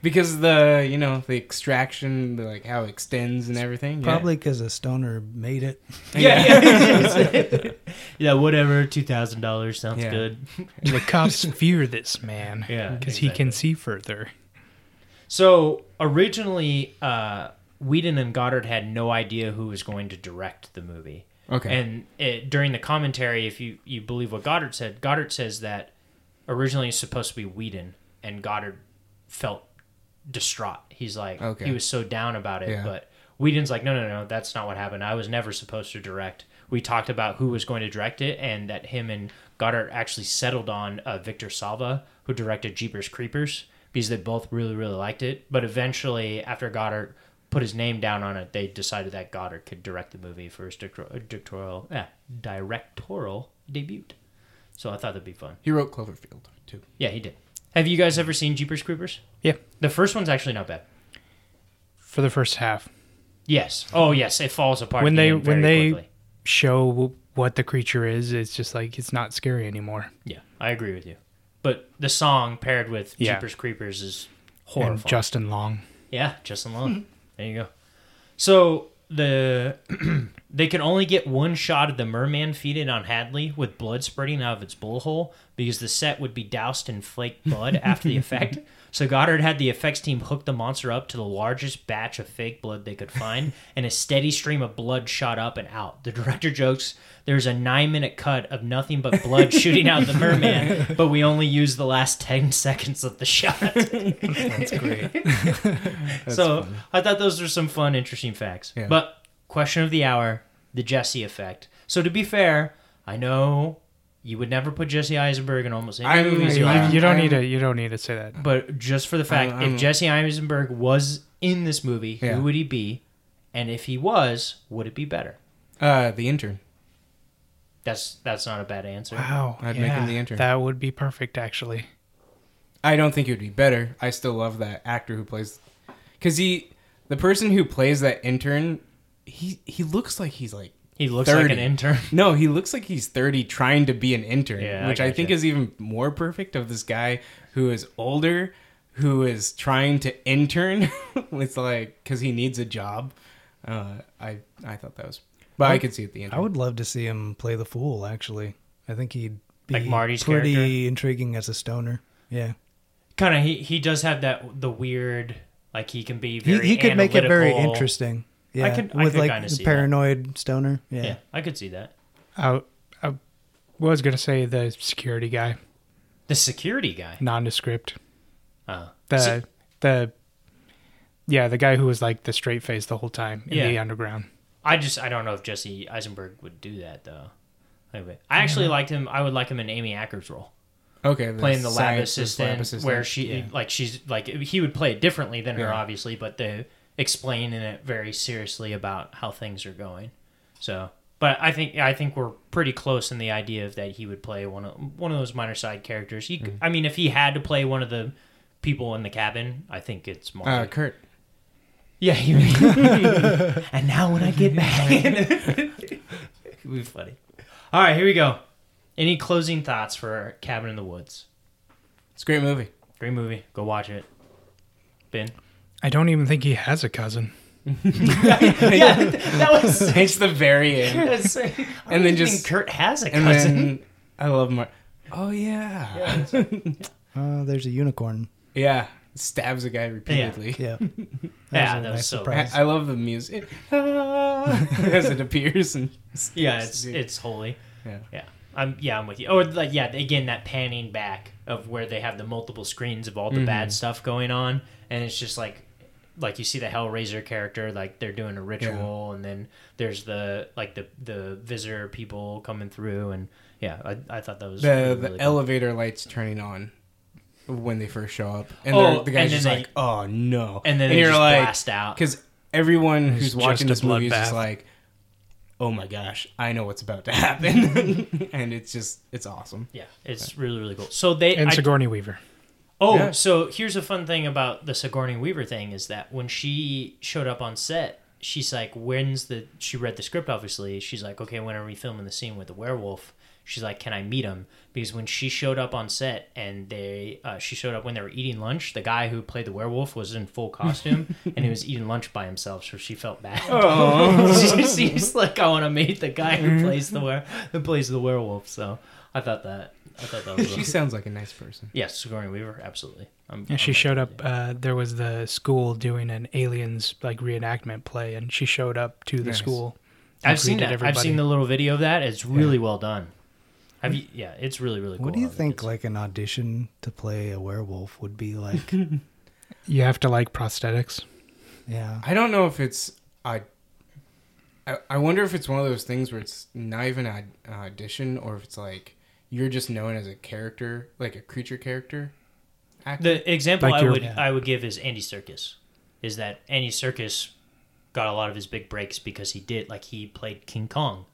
Because the you know the extraction, the, like how it extends and everything. Yeah. Probably because a stoner made it. yeah, yeah, *laughs* *laughs* yeah. Whatever. Two thousand dollars sounds Yeah. good. *laughs* the cops fear this man Yeah, because he can see further. So originally, uh, Whedon and Goddard had no idea who was going to direct the movie. Okay. And it, during the commentary, if you, you believe what Goddard said, Goddard says that originally it's supposed to be Whedon, and Goddard felt distraught. He's like, Okay. he was so down about it, Yeah. but Whedon's like, no, no, no, that's not what happened. I was never supposed to direct. We talked about who was going to direct it, and that him and Goddard actually settled on uh, Victor Salva, who directed Jeepers Creepers, because they both really, really liked it. But eventually, after Goddard put his name down on it, they decided that Goddard could direct the movie for his directorial, eh, directorial debut. So I thought that'd be fun. he wrote Cloverfield too. Yeah, he did. Have you guys ever seen Jeepers Creepers? Yeah, The first one's actually not bad. for the first half. Yes. Oh, yes. It falls apart When they- when they- quickly. Show what the creature is. It's just like it's not scary anymore. Yeah, I agree with you. But the song paired with Yeah. Jeepers Creepers is horrifying. Justin Long. Yeah, Justin Long. *laughs* there you go. So the *clears throat* they can only get one shot of the merman feeding on Hadley with blood spurting out of its blowhole because the set would be doused in flake blood after the effect. *laughs* So Goddard had the effects team hook the monster up to the largest batch of fake blood they could find, *laughs* and a steady stream of blood shot up and out. The director jokes there's a nine minute cut of nothing but blood shooting out the merman, *laughs* but we only used the last ten *laughs* seconds of the shot. That's great. so I thought those were some fun, interesting facts. Yeah. But question of the hour: the Jesse effect. So to be fair, I know you would never put Jesse Eisenberg in almost any I'm- movies you, you I'm- you don't I'm- need to. You don't need to say that. But just for the fact, I'm- I'm- if Jesse Eisenberg was in this movie, Yeah. who would he be? And if he was, would it be better? Uh, the intern. That's that's not a bad answer. Wow, I'd make him the intern. That would be perfect, actually. I don't think it would be better. I still love that actor who plays, because he, the person who plays that intern, he he looks like he's like He looks like an intern. no, he looks like he's thirty trying to be an intern, Yeah, I which I, think gotcha. is even more perfect of this guy who is older, who is trying to intern. *laughs* it's like because he needs a job. Uh, I I thought that was, but I, could see it the intern. I would love to see him play the fool. Actually, I think he'd be Like Marty's pretty character? intriguing as a stoner. Yeah, Kind of. He he does have that the weird. Like he can be he, very. he could make it very interesting. Yeah, could- I with could like kinda the see that. paranoid stoner. Yeah. Yeah, I could see that. I, I was gonna say the security guy, The security guy. nondescript. Oh. The See- the yeah, the guy who was like the straight face the whole time in Yeah. the underground. I just I don't know if Jesse Eisenberg would do that though. Anyway, I actually mm-hmm. liked him. I would like him in Amy Acker's role, okay, playing the lab assistant, lab assistant. where she Yeah. like she's like he would play it differently than her, obviously, but they explaining it very seriously about how things are going. So, but I think I think we're pretty close in the idea of that he would play one of one of those minor side characters. He, could Mm. I mean, if he had to play one of the people in the cabin, I think it's Marty. uh, Kurt. Yeah, you *laughs* *laughs* and now when I get back, *laughs* it would be funny. All right, here we go. Any closing thoughts for Cabin in the Woods? It's a great movie. Great movie. Go watch it. Ben. I don't even think he has a cousin. *laughs* yeah, that was. *laughs* it's the very end. *laughs* that's- I And don't then just- Kurt has a And cousin. then I love Mar. Oh yeah, yeah. Uh, there's a unicorn. Yeah. Stabs a guy repeatedly. Yeah. That Yeah, a that was so- I, surprise. I love the music Ah, as it appears and Yeah, it's it's holy. yeah. Yeah, I'm yeah I'm with you. Or like yeah, again that panning back of where they have the multiple screens of all the bad stuff going on, and it's just like like you see the Hellraiser character like they're doing a ritual, and then there's the like the the visitor people coming through, and yeah, I, I thought that was the really, the really cool. elevator lights turning on when they first show up, and Oh, the guy's and just then they- like, "Oh no!" and then they you're just like, blast out. because everyone who's watching just this a movie is just like, "Oh my gosh, I know what's about to *laughs* happen," *laughs* and it's just it's awesome. Yeah, it's really really cool. So they And I- Sigourney Weaver. Oh, Yeah. so here's a fun thing about the Sigourney Weaver thing is that when she showed up on set, she's like, "When's the?" She read the script, obviously. She's like, "Okay, when are we filming the scene with the werewolf?" She's like, "Can I meet him?" Because when she showed up on set and they, uh, she showed up when they were eating lunch. The guy who played the werewolf was in full costume *laughs* and he was eating lunch by himself, so she felt bad. Oh, *laughs* She's like, "I want to meet the guy who plays the were who plays the werewolf." So I thought that I thought that was she sounds like a nice person. Yes, Sigourney Weaver, absolutely. I'm, Yeah, she I'm showed up. Uh, there was the school doing an aliens like reenactment play, and she showed up to the Nice. school. I've seen greeted that. I've seen the little video of that. It's really well done. Have you? Yeah, it's really really cool. what do you think like an audition to play a werewolf would be like? *laughs* You have to like prosthetics. yeah. I don't know if it's I. I I wonder if it's one of those things where it's not even an audition, or if it's like you're just known as a character, like a creature character. Actor. The example Like I would Yeah. I would give is Andy Serkis. Is that Andy Serkis got a lot of his big breaks because he did like he played King Kong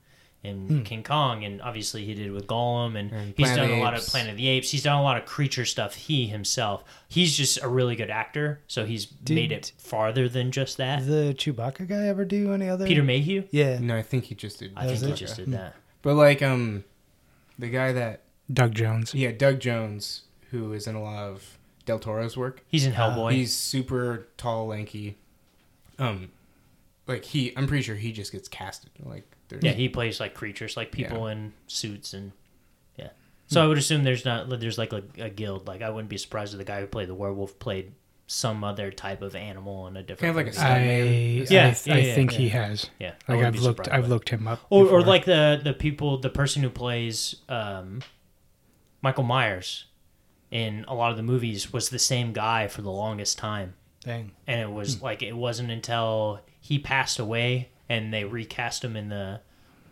in Hmm. King Kong and obviously he did with Gollum and, And he's Planet done a lot of Apes. Planet of the Apes. He's done a lot of creature stuff he himself. He's just a really good actor, so he's made it farther than just that. The Chewbacca guy ever do any other? Peter Mayhew? Yeah. no, I think he just did. I think he just did that. But like um, the guy that Doug Jones. yeah, Doug Jones, who is in a lot of Del Toro's work. He's in Ah, Hellboy. He's super tall, lanky. Um, like he, I'm pretty sure he just gets casted. Like there's, Yeah, he plays like creatures, like people in suits, and yeah. So I would assume there's not there's like a, a guild. Like I wouldn't be surprised if the guy who played the werewolf played some other type of animal in a different Kind of like a movie. stunt. I yeah, Yeah, I, yeah, yeah, think yeah. he has. yeah. Like I've looked, I've looked him up. Or, or like the the people, the person who plays um, Michael Myers in a lot of the movies was the same guy for the longest time. Dang. and it was like it wasn't until he passed away and they recast him in the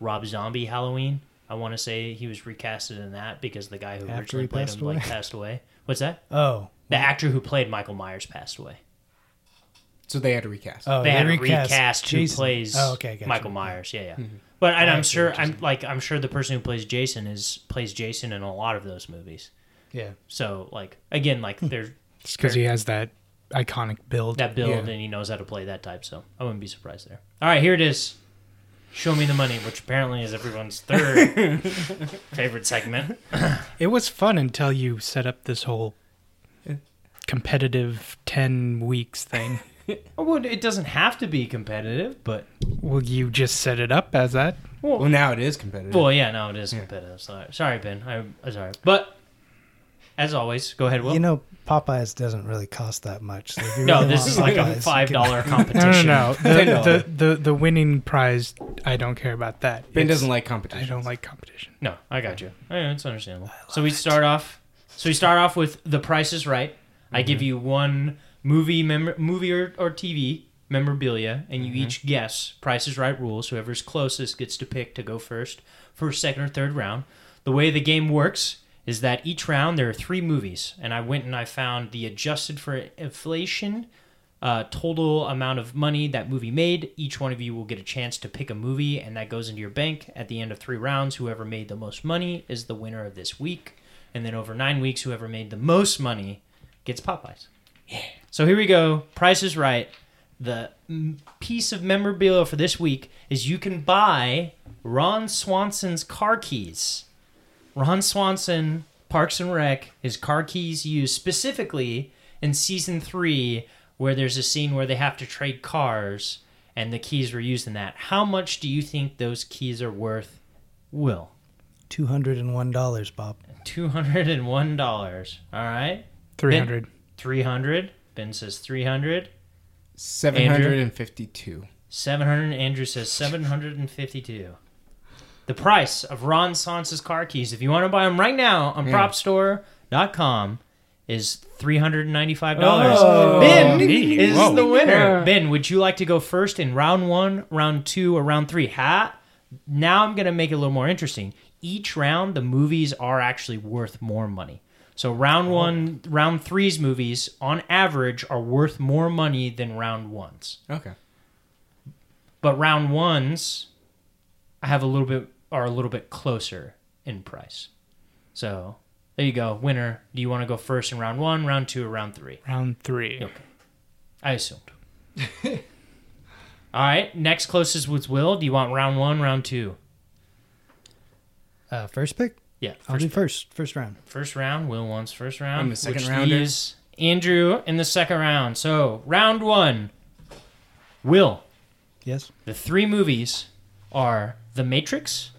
Rob Zombie Halloween. I want to say he was recasted in that because the guy who After originally played passed him like away? passed away. What's that? Oh. The actor who played Michael Myers passed away. So they had to recast. Oh, they had to recast recast who Jason. plays Oh, okay, gotcha. Michael Myers. Yeah, yeah. Mm-hmm. But and oh, I I'm see sure what you're I'm like I'm sure the person who plays Jason is plays Jason in a lot of those movies. Yeah. So like again like hmm. there's It's because he has that iconic build. that build Yeah. and he knows how to play that type. So I wouldn't be surprised there. All right, here it is. Show me the money, which apparently is everyone's third *laughs* favorite segment. It was fun until you set up this whole competitive 10 weeks thing. *laughs* Well, it doesn't have to be competitive, but Well, you just set it up as that? Well, now it is competitive. well, yeah, now it is competitive. Sorry, sorry, Ben. I, I'm sorry, but as always, go ahead. Will. you know, Popeyes doesn't really cost that much. So if you *laughs* no, this is like a Popeyes, you five dollar dollar *laughs* No, no, competition. no. The, the, the, the winning prize, I don't care about that. Ben It's- doesn't like competition. I don't like competition. No, I got you. Yeah, it's understandable. So we start off. So we start off with The Price is Right. I give you one movie, mem- movie or, or TV memorabilia, and you each guess Price is Right rules. Whoever's closest gets to pick to go first, first, second, or third round. The way the game works is that each round there are three movies, and I went and I found the adjusted for inflation uh, total amount of money that movie made. Each one of you will get a chance to pick a movie, and that goes into your bank at the end of three rounds. Whoever made the most money is the winner of this week, and then over nine weeks, whoever made the most money gets Popeyes. Yeah. So here we go. Price is right. The piece of memorabilia for this week is you can buy Ron Swanson's car keys. Ron Swanson, Parks and Rec, his car keys used specifically in season three, where there's a scene where they have to trade cars, and the keys were used in that. How much do you think those keys are worth? Will Two hundred and one dollars, Bob. two hundred and one dollars. All right, 300. three hundred. Ben says 300. 752. 700. Andrew says 752. The price of Ron Swanson's car keys, if you want to buy them right now on Yeah. propstore.com, is $395. Oh. ben Neat. is Whoa. the winner. Yeah. Ben, would you like to go first in round one, round two, or round three? Ha! Now I'm going to make it a little more interesting. Each round, the movies are actually worth more money. So round one, round three's movies, on average, are worth more money than round ones. Okay. But round ones, I have a little bit are a little bit closer in price. So there you go, winner. Do you want to go first in round one, round two, or round three? Round three. Okay. I assumed. *laughs* All right. Next closest was Will. Do you want round one, round two? Uh, first pick. Yeah. I'll First, do first. First round. first round. Will wants first round. I'm the second which rounder. leaves Andrew in the second round. So round one. Will. Yes. The three movies are The Matrix,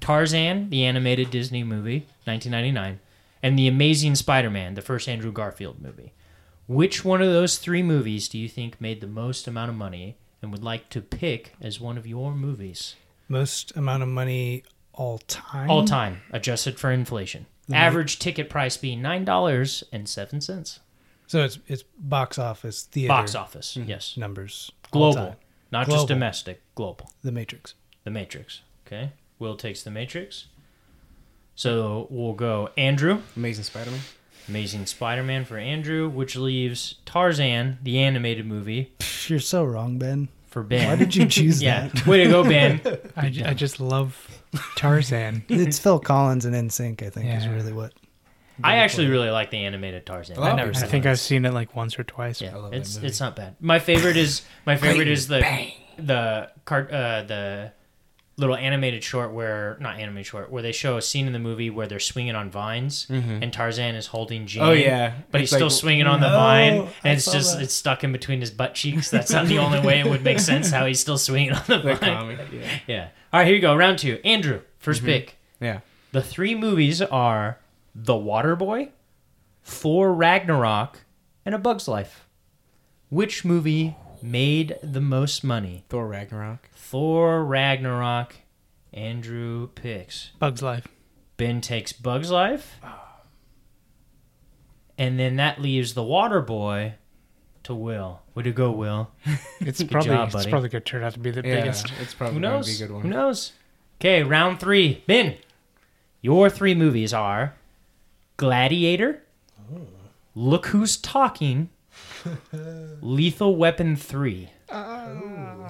Tarzan, the animated Disney movie, 1999, and The Amazing Spider-Man, the first Andrew Garfield movie. Which one of those three movies do you think made the most amount of money and would like to pick as one of your movies? Most amount of money all time. All time, adjusted for inflation. The Average ticket price being $9.07. So it's it's box office theater Box office, mhm. yes. numbers. all Global, time. not Global. just domestic, global. The Matrix. The Matrix. Okay. Will takes The Matrix. So we'll go Andrew, Amazing Spider-Man. Amazing Spider Man for Andrew, which leaves Tarzan, the animated movie, Pff, You're so wrong, Ben. for Ben. Why did you choose *laughs* yeah. that? Way to go, Ben. *laughs* I, ju- I just love Tarzan. *laughs* It's Phil Collins and NSYNC, I think, is really what. I actually really like the animated Tarzan. I love I've never it. I think. I've seen it like once or twice. Yeah, I love it's it's not bad. My favorite is my favorite is the the cart uh, the little animated short where not animated short where they show a scene in the movie where they're swinging on vines and Tarzan is holding Jane. Oh, yeah. but It's he's still swinging on the Oh, vine, I and it's just that. it's stuck in between his butt cheeks. That's not the only way it would make sense how he's still swinging on the The vine. comic. Yeah. *laughs* Yeah. All right, here you go. Round two. Andrew, 1st mm-hmm. pick. Yeah. The three movies are The Waterboy, Thor Ragnarok, and A Bug's Life. Which movie made the most money? Thor Ragnarok. Thor Ragnarok. Andrew picks. Bug's Life. Ben takes Bug's Life. Ah. And then that leaves The Waterboy to Will. Way to go, Will. *laughs* It's Good probably job, it's buddy. probably going to turn out to be the Yeah, biggest. it's probably Who going knows? to be a good one. Who knows? Okay, round three. Ben, your three movies are Gladiator, Look Who's Talking, *laughs* Lethal Weapon 3.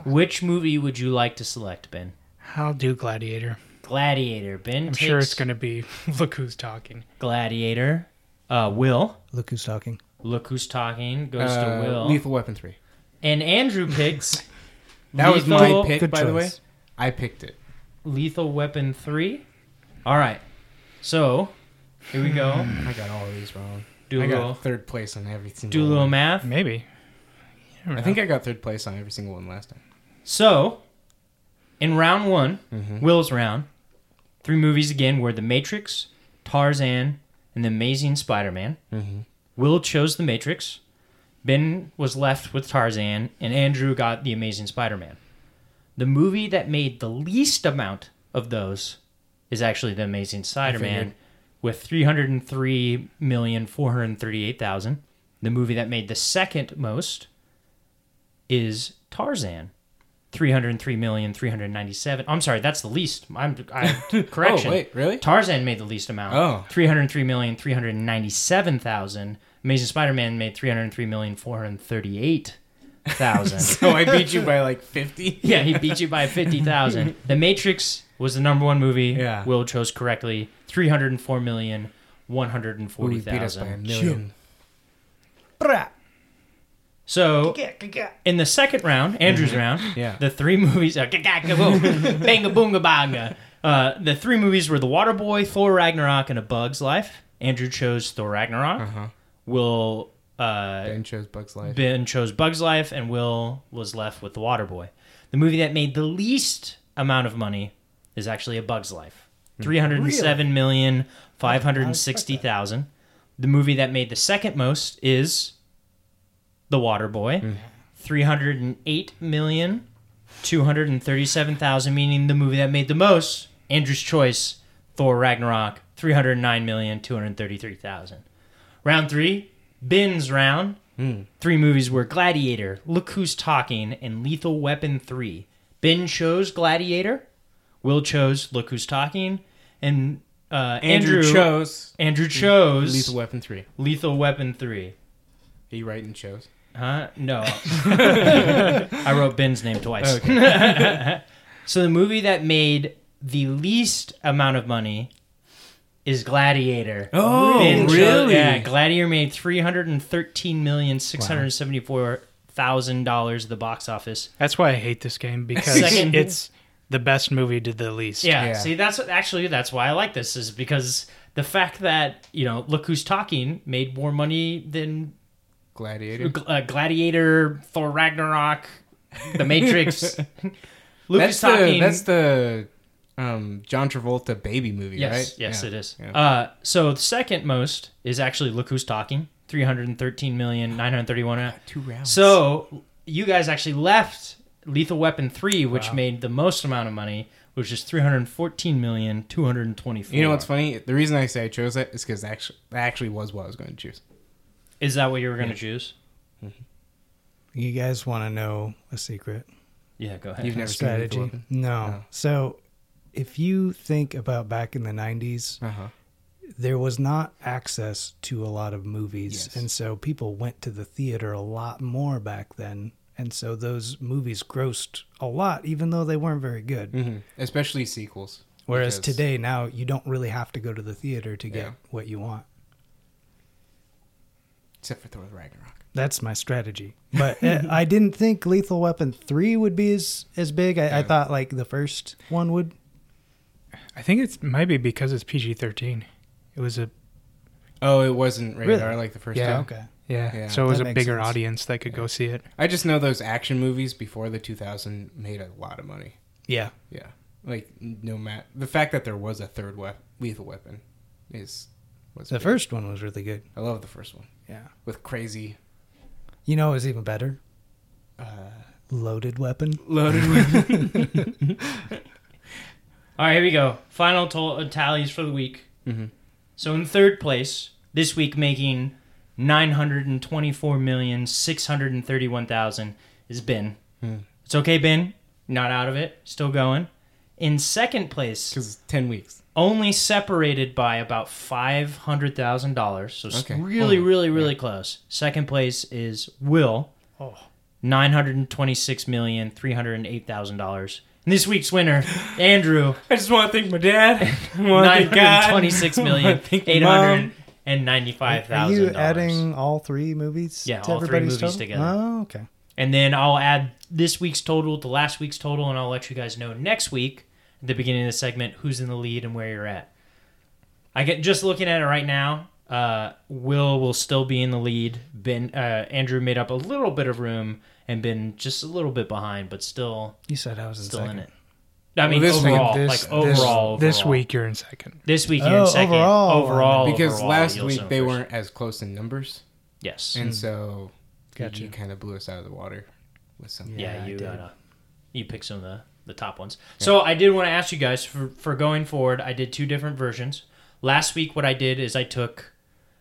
Which movie would you like to select, Ben? I'll do Gladiator. Gladiator. Ben I'm takes sure it's going to be *laughs* Look Who's Talking. Gladiator. Uh, Will. Look who's talking. Look Who's Talking goes Uh, to Will. Lethal Weapon 3. and Andrew picks *laughs* That was my Lethal- pick, Good by the way. choice. I picked it. Lethal Weapon 3. All right. So, here we go. *sighs* I got all of these wrong. Do a I little, got third place on every single do a little one. math. Maybe. You never I think know. I got third place on every single one last time. So, in round one, Mhm. Will's round, three movies again were The Matrix, Tarzan, and The Amazing Spider Man. Mm-hmm. Will chose The Matrix. Ben was left with Tarzan, and Andrew got The Amazing Spider Man. The movie that made the least amount of those is actually The Amazing Spider Man with 303,438,000. The movie that made the second most is Tarzan. 303,397. I'm sorry, that's the least. I'm I, *laughs* *laughs* correction. Oh, wait, really? Tarzan made the least amount. Oh. 303,397,000. Amazing Spider-Man made 303,438,000. *laughs* So I beat you by like 50? *laughs* yeah, he beat you by 50,000. The Matrix was the number one movie. Yeah. Will chose correctly. 304 million. Ooh, he beat us by a 140,000. million. So, in the second round, Andrew's round, Yeah. the three movies are *laughs* banga boonga banga. Uh, the three movies were The Waterboy, Thor Ragnarok, and A Bug's Life. Andrew chose Thor Ragnarok. Uh-huh. Will uh, Ben chose Bugs Life. Ben chose Bug's Life, and Will was left with The Waterboy. The movie that made the least amount of money is actually A Bug's Life, three hundred seven million five hundred sixty thousand. The movie that made the second most is The Water Boy, Mm. three hundred and eight million two hundred and thirty-seven thousand, meaning the movie that made the most. Andrew's Choice, Thor Ragnarok, three hundred nine million two hundred thirty-three thousand. Round three, Ben's round. Hmm. Three movies were Gladiator, Look Who's Talking, and Lethal Weapon 3. Ben chose Gladiator, Will chose Look Who's Talking, and uh, Andrew, Andrew, chose Andrew chose Lethal Weapon three. Lethal Weapon 3. Are you writing shows? Huh? No. *laughs* I wrote Ben's name twice. Okay. *laughs* so the movie that made the least amount of money is Gladiator. Oh, Ben cho- really? yeah, Gladiator made three hundred and thirteen million six hundred seventy-four thousand dollars at the box office. That's why I hate this game *laughs* because Second- it's the best movie to the least. Yeah, Yeah. see, that's actually that's why I like this is because the fact that you know, look who's talking made more money than Gladiator. uh, Gladiator, Thor Ragnarok, The Matrix. *laughs* Luke that's is talking. the that's the um, John Travolta baby movie, yes, right? yes, Yeah. it is. Yeah. Uh, so the second most is actually Look Who's Talking, three hundred thirteen million nine hundred thirty-one. *gasps* Two rounds. So you guys actually left Lethal Weapon three, which Wow. made the most amount of money, which is three hundred fourteen million two hundred twenty-four. you know what's funny? The reason I say I chose that is because actually that actually was what I was going to choose. Is that what you were going to Yeah. choose? You guys want to know a secret? Yeah, go ahead. You've never seen strategy? Lethal Weapon? No. No. So, if you think about back in the '90s, Uh huh. there was not access to a lot of movies, Yes. and so people went to the theater a lot more back then. And so those movies grossed a lot, even though they weren't very good. hmm Especially sequels. Whereas because- today, now you don't really have to go to the theater to get Yeah. what you want. except for Thor Ragnarok. That's my strategy. But uh, *laughs* I didn't think Lethal Weapon three would be as as big. I, I thought like the first one would. I think it's maybe because it's PG thirteen. It was a Oh, it wasn't radar Really? Like the first Yeah. time. Okay. yeah, Yeah, so it was that a makes bigger sense. audience that could go see it. I just know those action movies before the 2000 made a lot of money. Yeah. Yeah, like no matter the fact that there was a third wep- lethal weapon is was The big. first one was really good. I love the first one Yeah. with crazy You know, it was even better. uh, Loaded weapon. loaded with. *laughs* *laughs* All right, here we go. Final to- tallies for the week. hmm So in third place this week, making nine hundred and twenty-four million six hundred and thirty-one thousand is Ben. Hmm. It's okay, Ben. Not out of it. Still going. In second place, Because ten weeks. only separated by about five hundred thousand dollars. So it's Okay. really, Oh, really, really close. Second place is Will. Oh. Nine hundred and twenty-six million three hundred and eight thousand dollars. And this week's winner, Andrew. I just want to thank my dad. Nine hundred twenty-six *laughs* million eight hundred and ninety-five Are thousand. you adding all three movies? Yeah, to all three movies total? together. Oh, okay. And then I'll add this week's total to last week's total, and I'll let you guys know next week at the beginning of the segment who's in the lead and where you're at. I get just looking at it right now. Uh, Will will still be in the lead. Ben uh, Andrew made up a little bit of room and been just a little bit behind, but still You said I was in still second. in it. I mean, this week- overall, this, like this- overall, this week you're in second. this week you're Oh, in second. overall. overall, because overall, last week they first. weren't as close in numbers, Yes. and hmm. so Gotcha. you kind of blew us out of the water with some. Yeah, Yeah, you did. gotta you pick some of the the top ones. So I did want to ask you guys for for going forward. I did two different versions. Last week, what I did is I took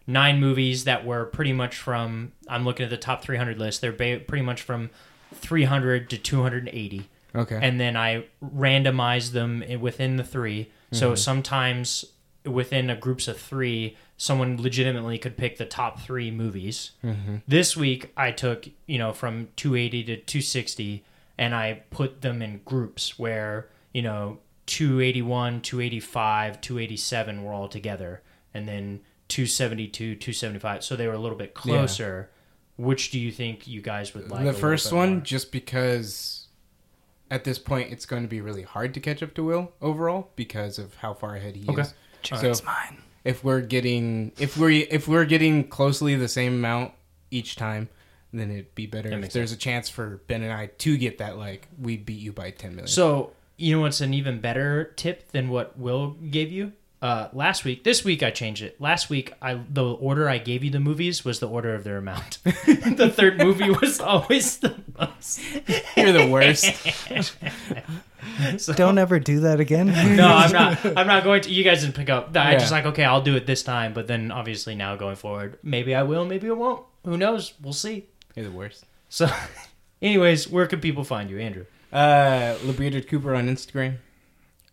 nine movies that were pretty much from. I'm looking at the top 300 list. They're ba- pretty much from 300 to 280 Okay. and then I randomized them within the 3 So sometimes within a groups of three, someone legitimately could pick the top three movies. hmm This week I took you know from 280 to 260, and I put them in groups where you know 281, 285, 287 were all together, and then 272, 275. So they were a little bit closer. Which do you think you guys would like? the little first bit one, more? just because at this point it's going to be really hard to catch up to Will overall because of how far ahead he Okay. is. So It's mine. if we're getting if we're if we're getting closely the same amount each time, then it'd be better if makes there's a chance for Ben and I to get that like we beat you by ten million. So you know what's an even better tip than what Will gave you uh, last week. This week I changed it. Last week, I the order I gave you the movies was the order of their amount. *laughs* the third movie was always the most. You're the worst. So- Don't ever do that again. no, I'm not. I'm not going to. You guys didn't pick up. I Yeah. just like okay, I'll do it this time. But then obviously now going forward, maybe I will, maybe I won't. Who knows? We'll see. You're the worst. So, *laughs* anyways, where can people find you, Andrew? Uh, Libreated Cooper on Instagram.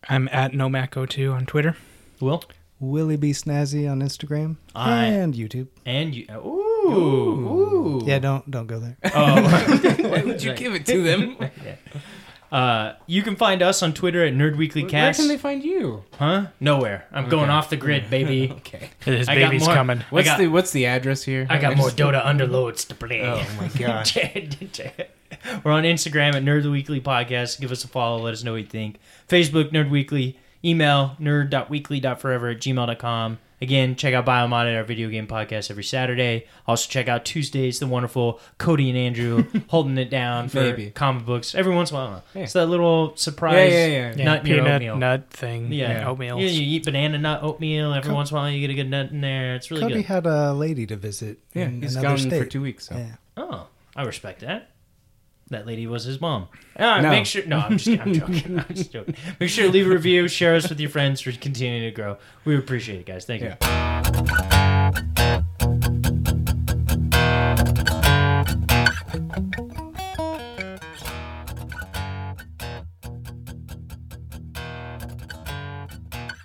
I'm at Nomac02 on Twitter. Will Willie B Snazzy on Instagram I- and YouTube. and you. Ooh, ooh. Yeah, don't don't go there. Oh. *laughs* *laughs* Why would you give it to them? *laughs* Uh, you can find us on Twitter at Nerd Weekly Where Cast. can they find you? Huh? Nowhere. I'm going off the grid, baby. Okay. His I got baby's more- coming. What's got- the What's the address here? I got more just- Dota underloads to play. Oh my god. We're on Instagram at Nerd Weekly Podcast. Give us a follow. Let us know what you think. Facebook, Nerd Weekly. Email, nerd.weekly.forever at gmail.com. Again, check out Biomodded, our video game podcast, every Saturday. Also, check out Tuesdays, the wonderful Cody and Andrew *laughs* holding it down for Maybe. comic books every once in a while. Yeah. It's that little surprise Yeah, yeah, yeah. nut in your peanut oatmeal. nut thing. Yeah. Yeah, oatmeal. Yeah, you eat banana nut oatmeal. Every Co- once in a while, you get a good nut in there. It's really Cody good. had a lady to visit. Yeah, in he's another gone state. for two weeks. So. Yeah. Oh, I respect that. That lady was his mom. Ah, No. Make sure. No, I'm just. I'm *laughs* joking. I'm just joking. Make sure to leave a review, share us with your friends for continuing to grow. We appreciate it, guys. Thank you. Yeah.